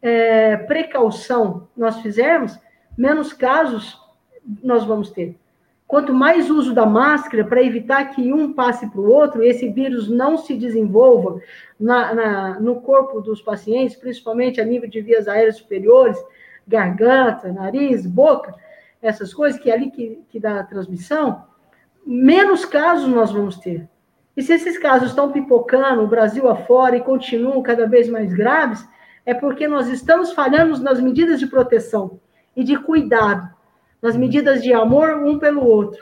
é, precaução nós fizermos, menos casos nós vamos ter. Quanto mais uso da máscara para evitar que um passe para o outro, esse vírus não se desenvolva na, na, no corpo dos pacientes, principalmente a nível de vias aéreas superiores, garganta, nariz, boca, essas coisas, que é ali que, que dá a transmissão, menos casos nós vamos ter. E se esses casos estão pipocando o Brasil afora e continuam cada vez mais graves, é porque nós estamos falhando nas medidas de proteção e de cuidado, nas uhum. medidas de amor um pelo outro.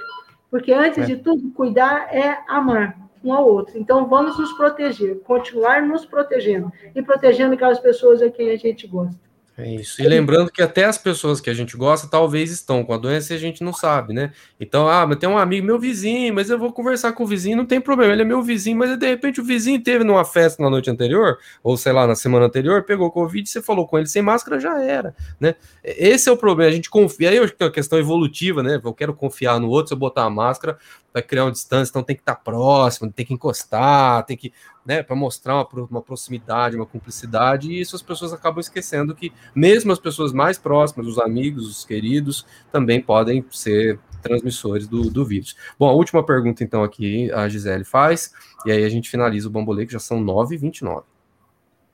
Porque antes é. de tudo, cuidar é amar um ao outro. Então vamos nos proteger, continuar nos protegendo e protegendo aquelas pessoas a quem a gente gosta. É isso. E lembrando que até as pessoas que a gente gosta talvez estão com a doença e a gente não sabe, né? Então, ah, mas tem um amigo, meu vizinho, mas eu vou conversar com o vizinho, não tem problema, ele é meu vizinho, mas de repente o vizinho teve numa festa na noite anterior, ou sei lá, na semana anterior, pegou Covid, você falou com ele sem máscara, já era, né? Esse é o problema, a gente confia, aí é a questão evolutiva, né? Eu quero confiar no outro, se eu botar a máscara, vai criar uma distância, então tem que estar próximo, tem que encostar, tem que, né, para mostrar uma, uma, proximidade, uma cumplicidade, e isso as pessoas acabam esquecendo que mesmo as pessoas mais próximas, os amigos, os queridos, também podem ser transmissores do, do vírus. Bom, a última pergunta, então, aqui a Gisele faz, e aí a gente finaliza o bambolê, que já são 9h29.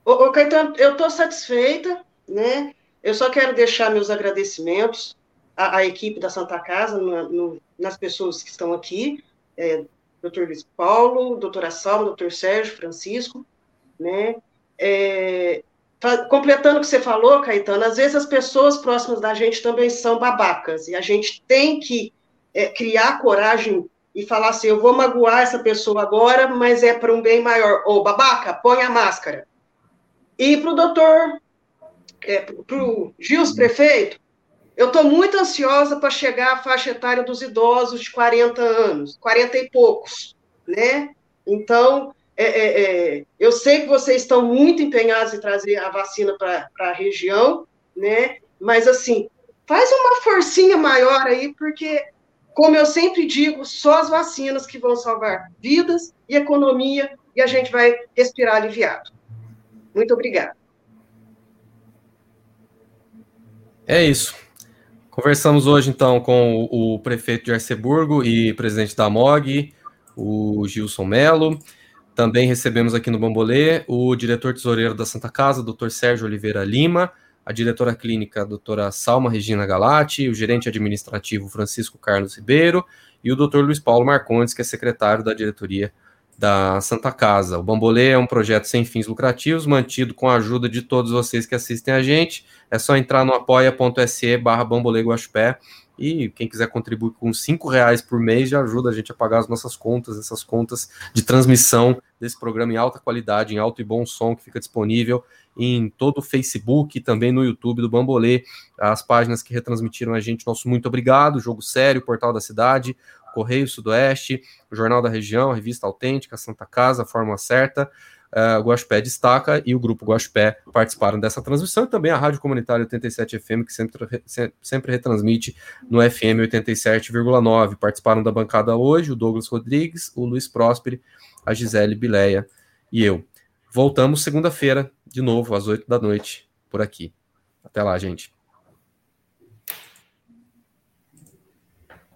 Ô, ô Caetano, eu estou satisfeita, né? Eu só quero deixar meus agradecimentos à, à equipe da Santa Casa, no, nas pessoas que estão aqui, é, doutor Luiz Paulo, doutora Salma, doutor Sérgio Francisco, né? É, completando o que você falou, Caetano, às vezes as pessoas próximas da gente também são babacas, e a gente tem que é, criar coragem e falar assim, eu vou magoar essa pessoa agora, mas é para um bem maior. Ô, babaca, põe a máscara. E para o doutor, é, para o Gils, prefeito, eu estou muito ansiosa para chegar à faixa etária dos idosos de 40 anos, 40 e poucos, né? Então, é, é, é, eu sei que vocês estão muito empenhados em trazer a vacina para a região, né? Mas, assim, faz uma forcinha maior aí, porque, como eu sempre digo, só as vacinas que vão salvar vidas e economia, e a gente vai respirar aliviado. Muito obrigada. É isso. Conversamos hoje, então, com o prefeito de Arceburgo e presidente da MOG, o Gilson Melo. Também recebemos aqui no Bambolê o diretor tesoureiro da Santa Casa, doutor Sérgio Oliveira Lima, a diretora clínica, doutora Salma Regina Galati, o gerente administrativo Francisco Carlos Ribeiro e o doutor Luiz Paulo Marcondes, que é secretário da diretoria da Santa Casa. O Bambolê é um projeto sem fins lucrativos, mantido com a ajuda de todos vocês que assistem a gente. É só entrar no apoia.se barra Bambolê Guaxupé e quem quiser contribuir com cinco reais por mês já ajuda a gente a pagar as nossas contas, essas contas de transmissão desse programa em alta qualidade, em alto e bom som, que fica disponível em todo o Facebook e também no YouTube do Bambolê. As páginas que retransmitiram a gente, nosso muito obrigado. Jogo Sério, Portal da Cidade, Correio Sudoeste, Jornal da Região, Revista Autêntica, Santa Casa, Fórmula Certa, uh, o Guaxpé Destaca e o Grupo Guaxpé participaram dessa transmissão e também a Rádio Comunitária 87 FM, que sempre, sempre retransmite no FM 87,9. Participaram da bancada hoje o Douglas Rodrigues, o Luiz Prósperi, a Gisele Bileia e eu. Voltamos segunda-feira, de novo, às 8 da noite, por aqui. Até lá, gente.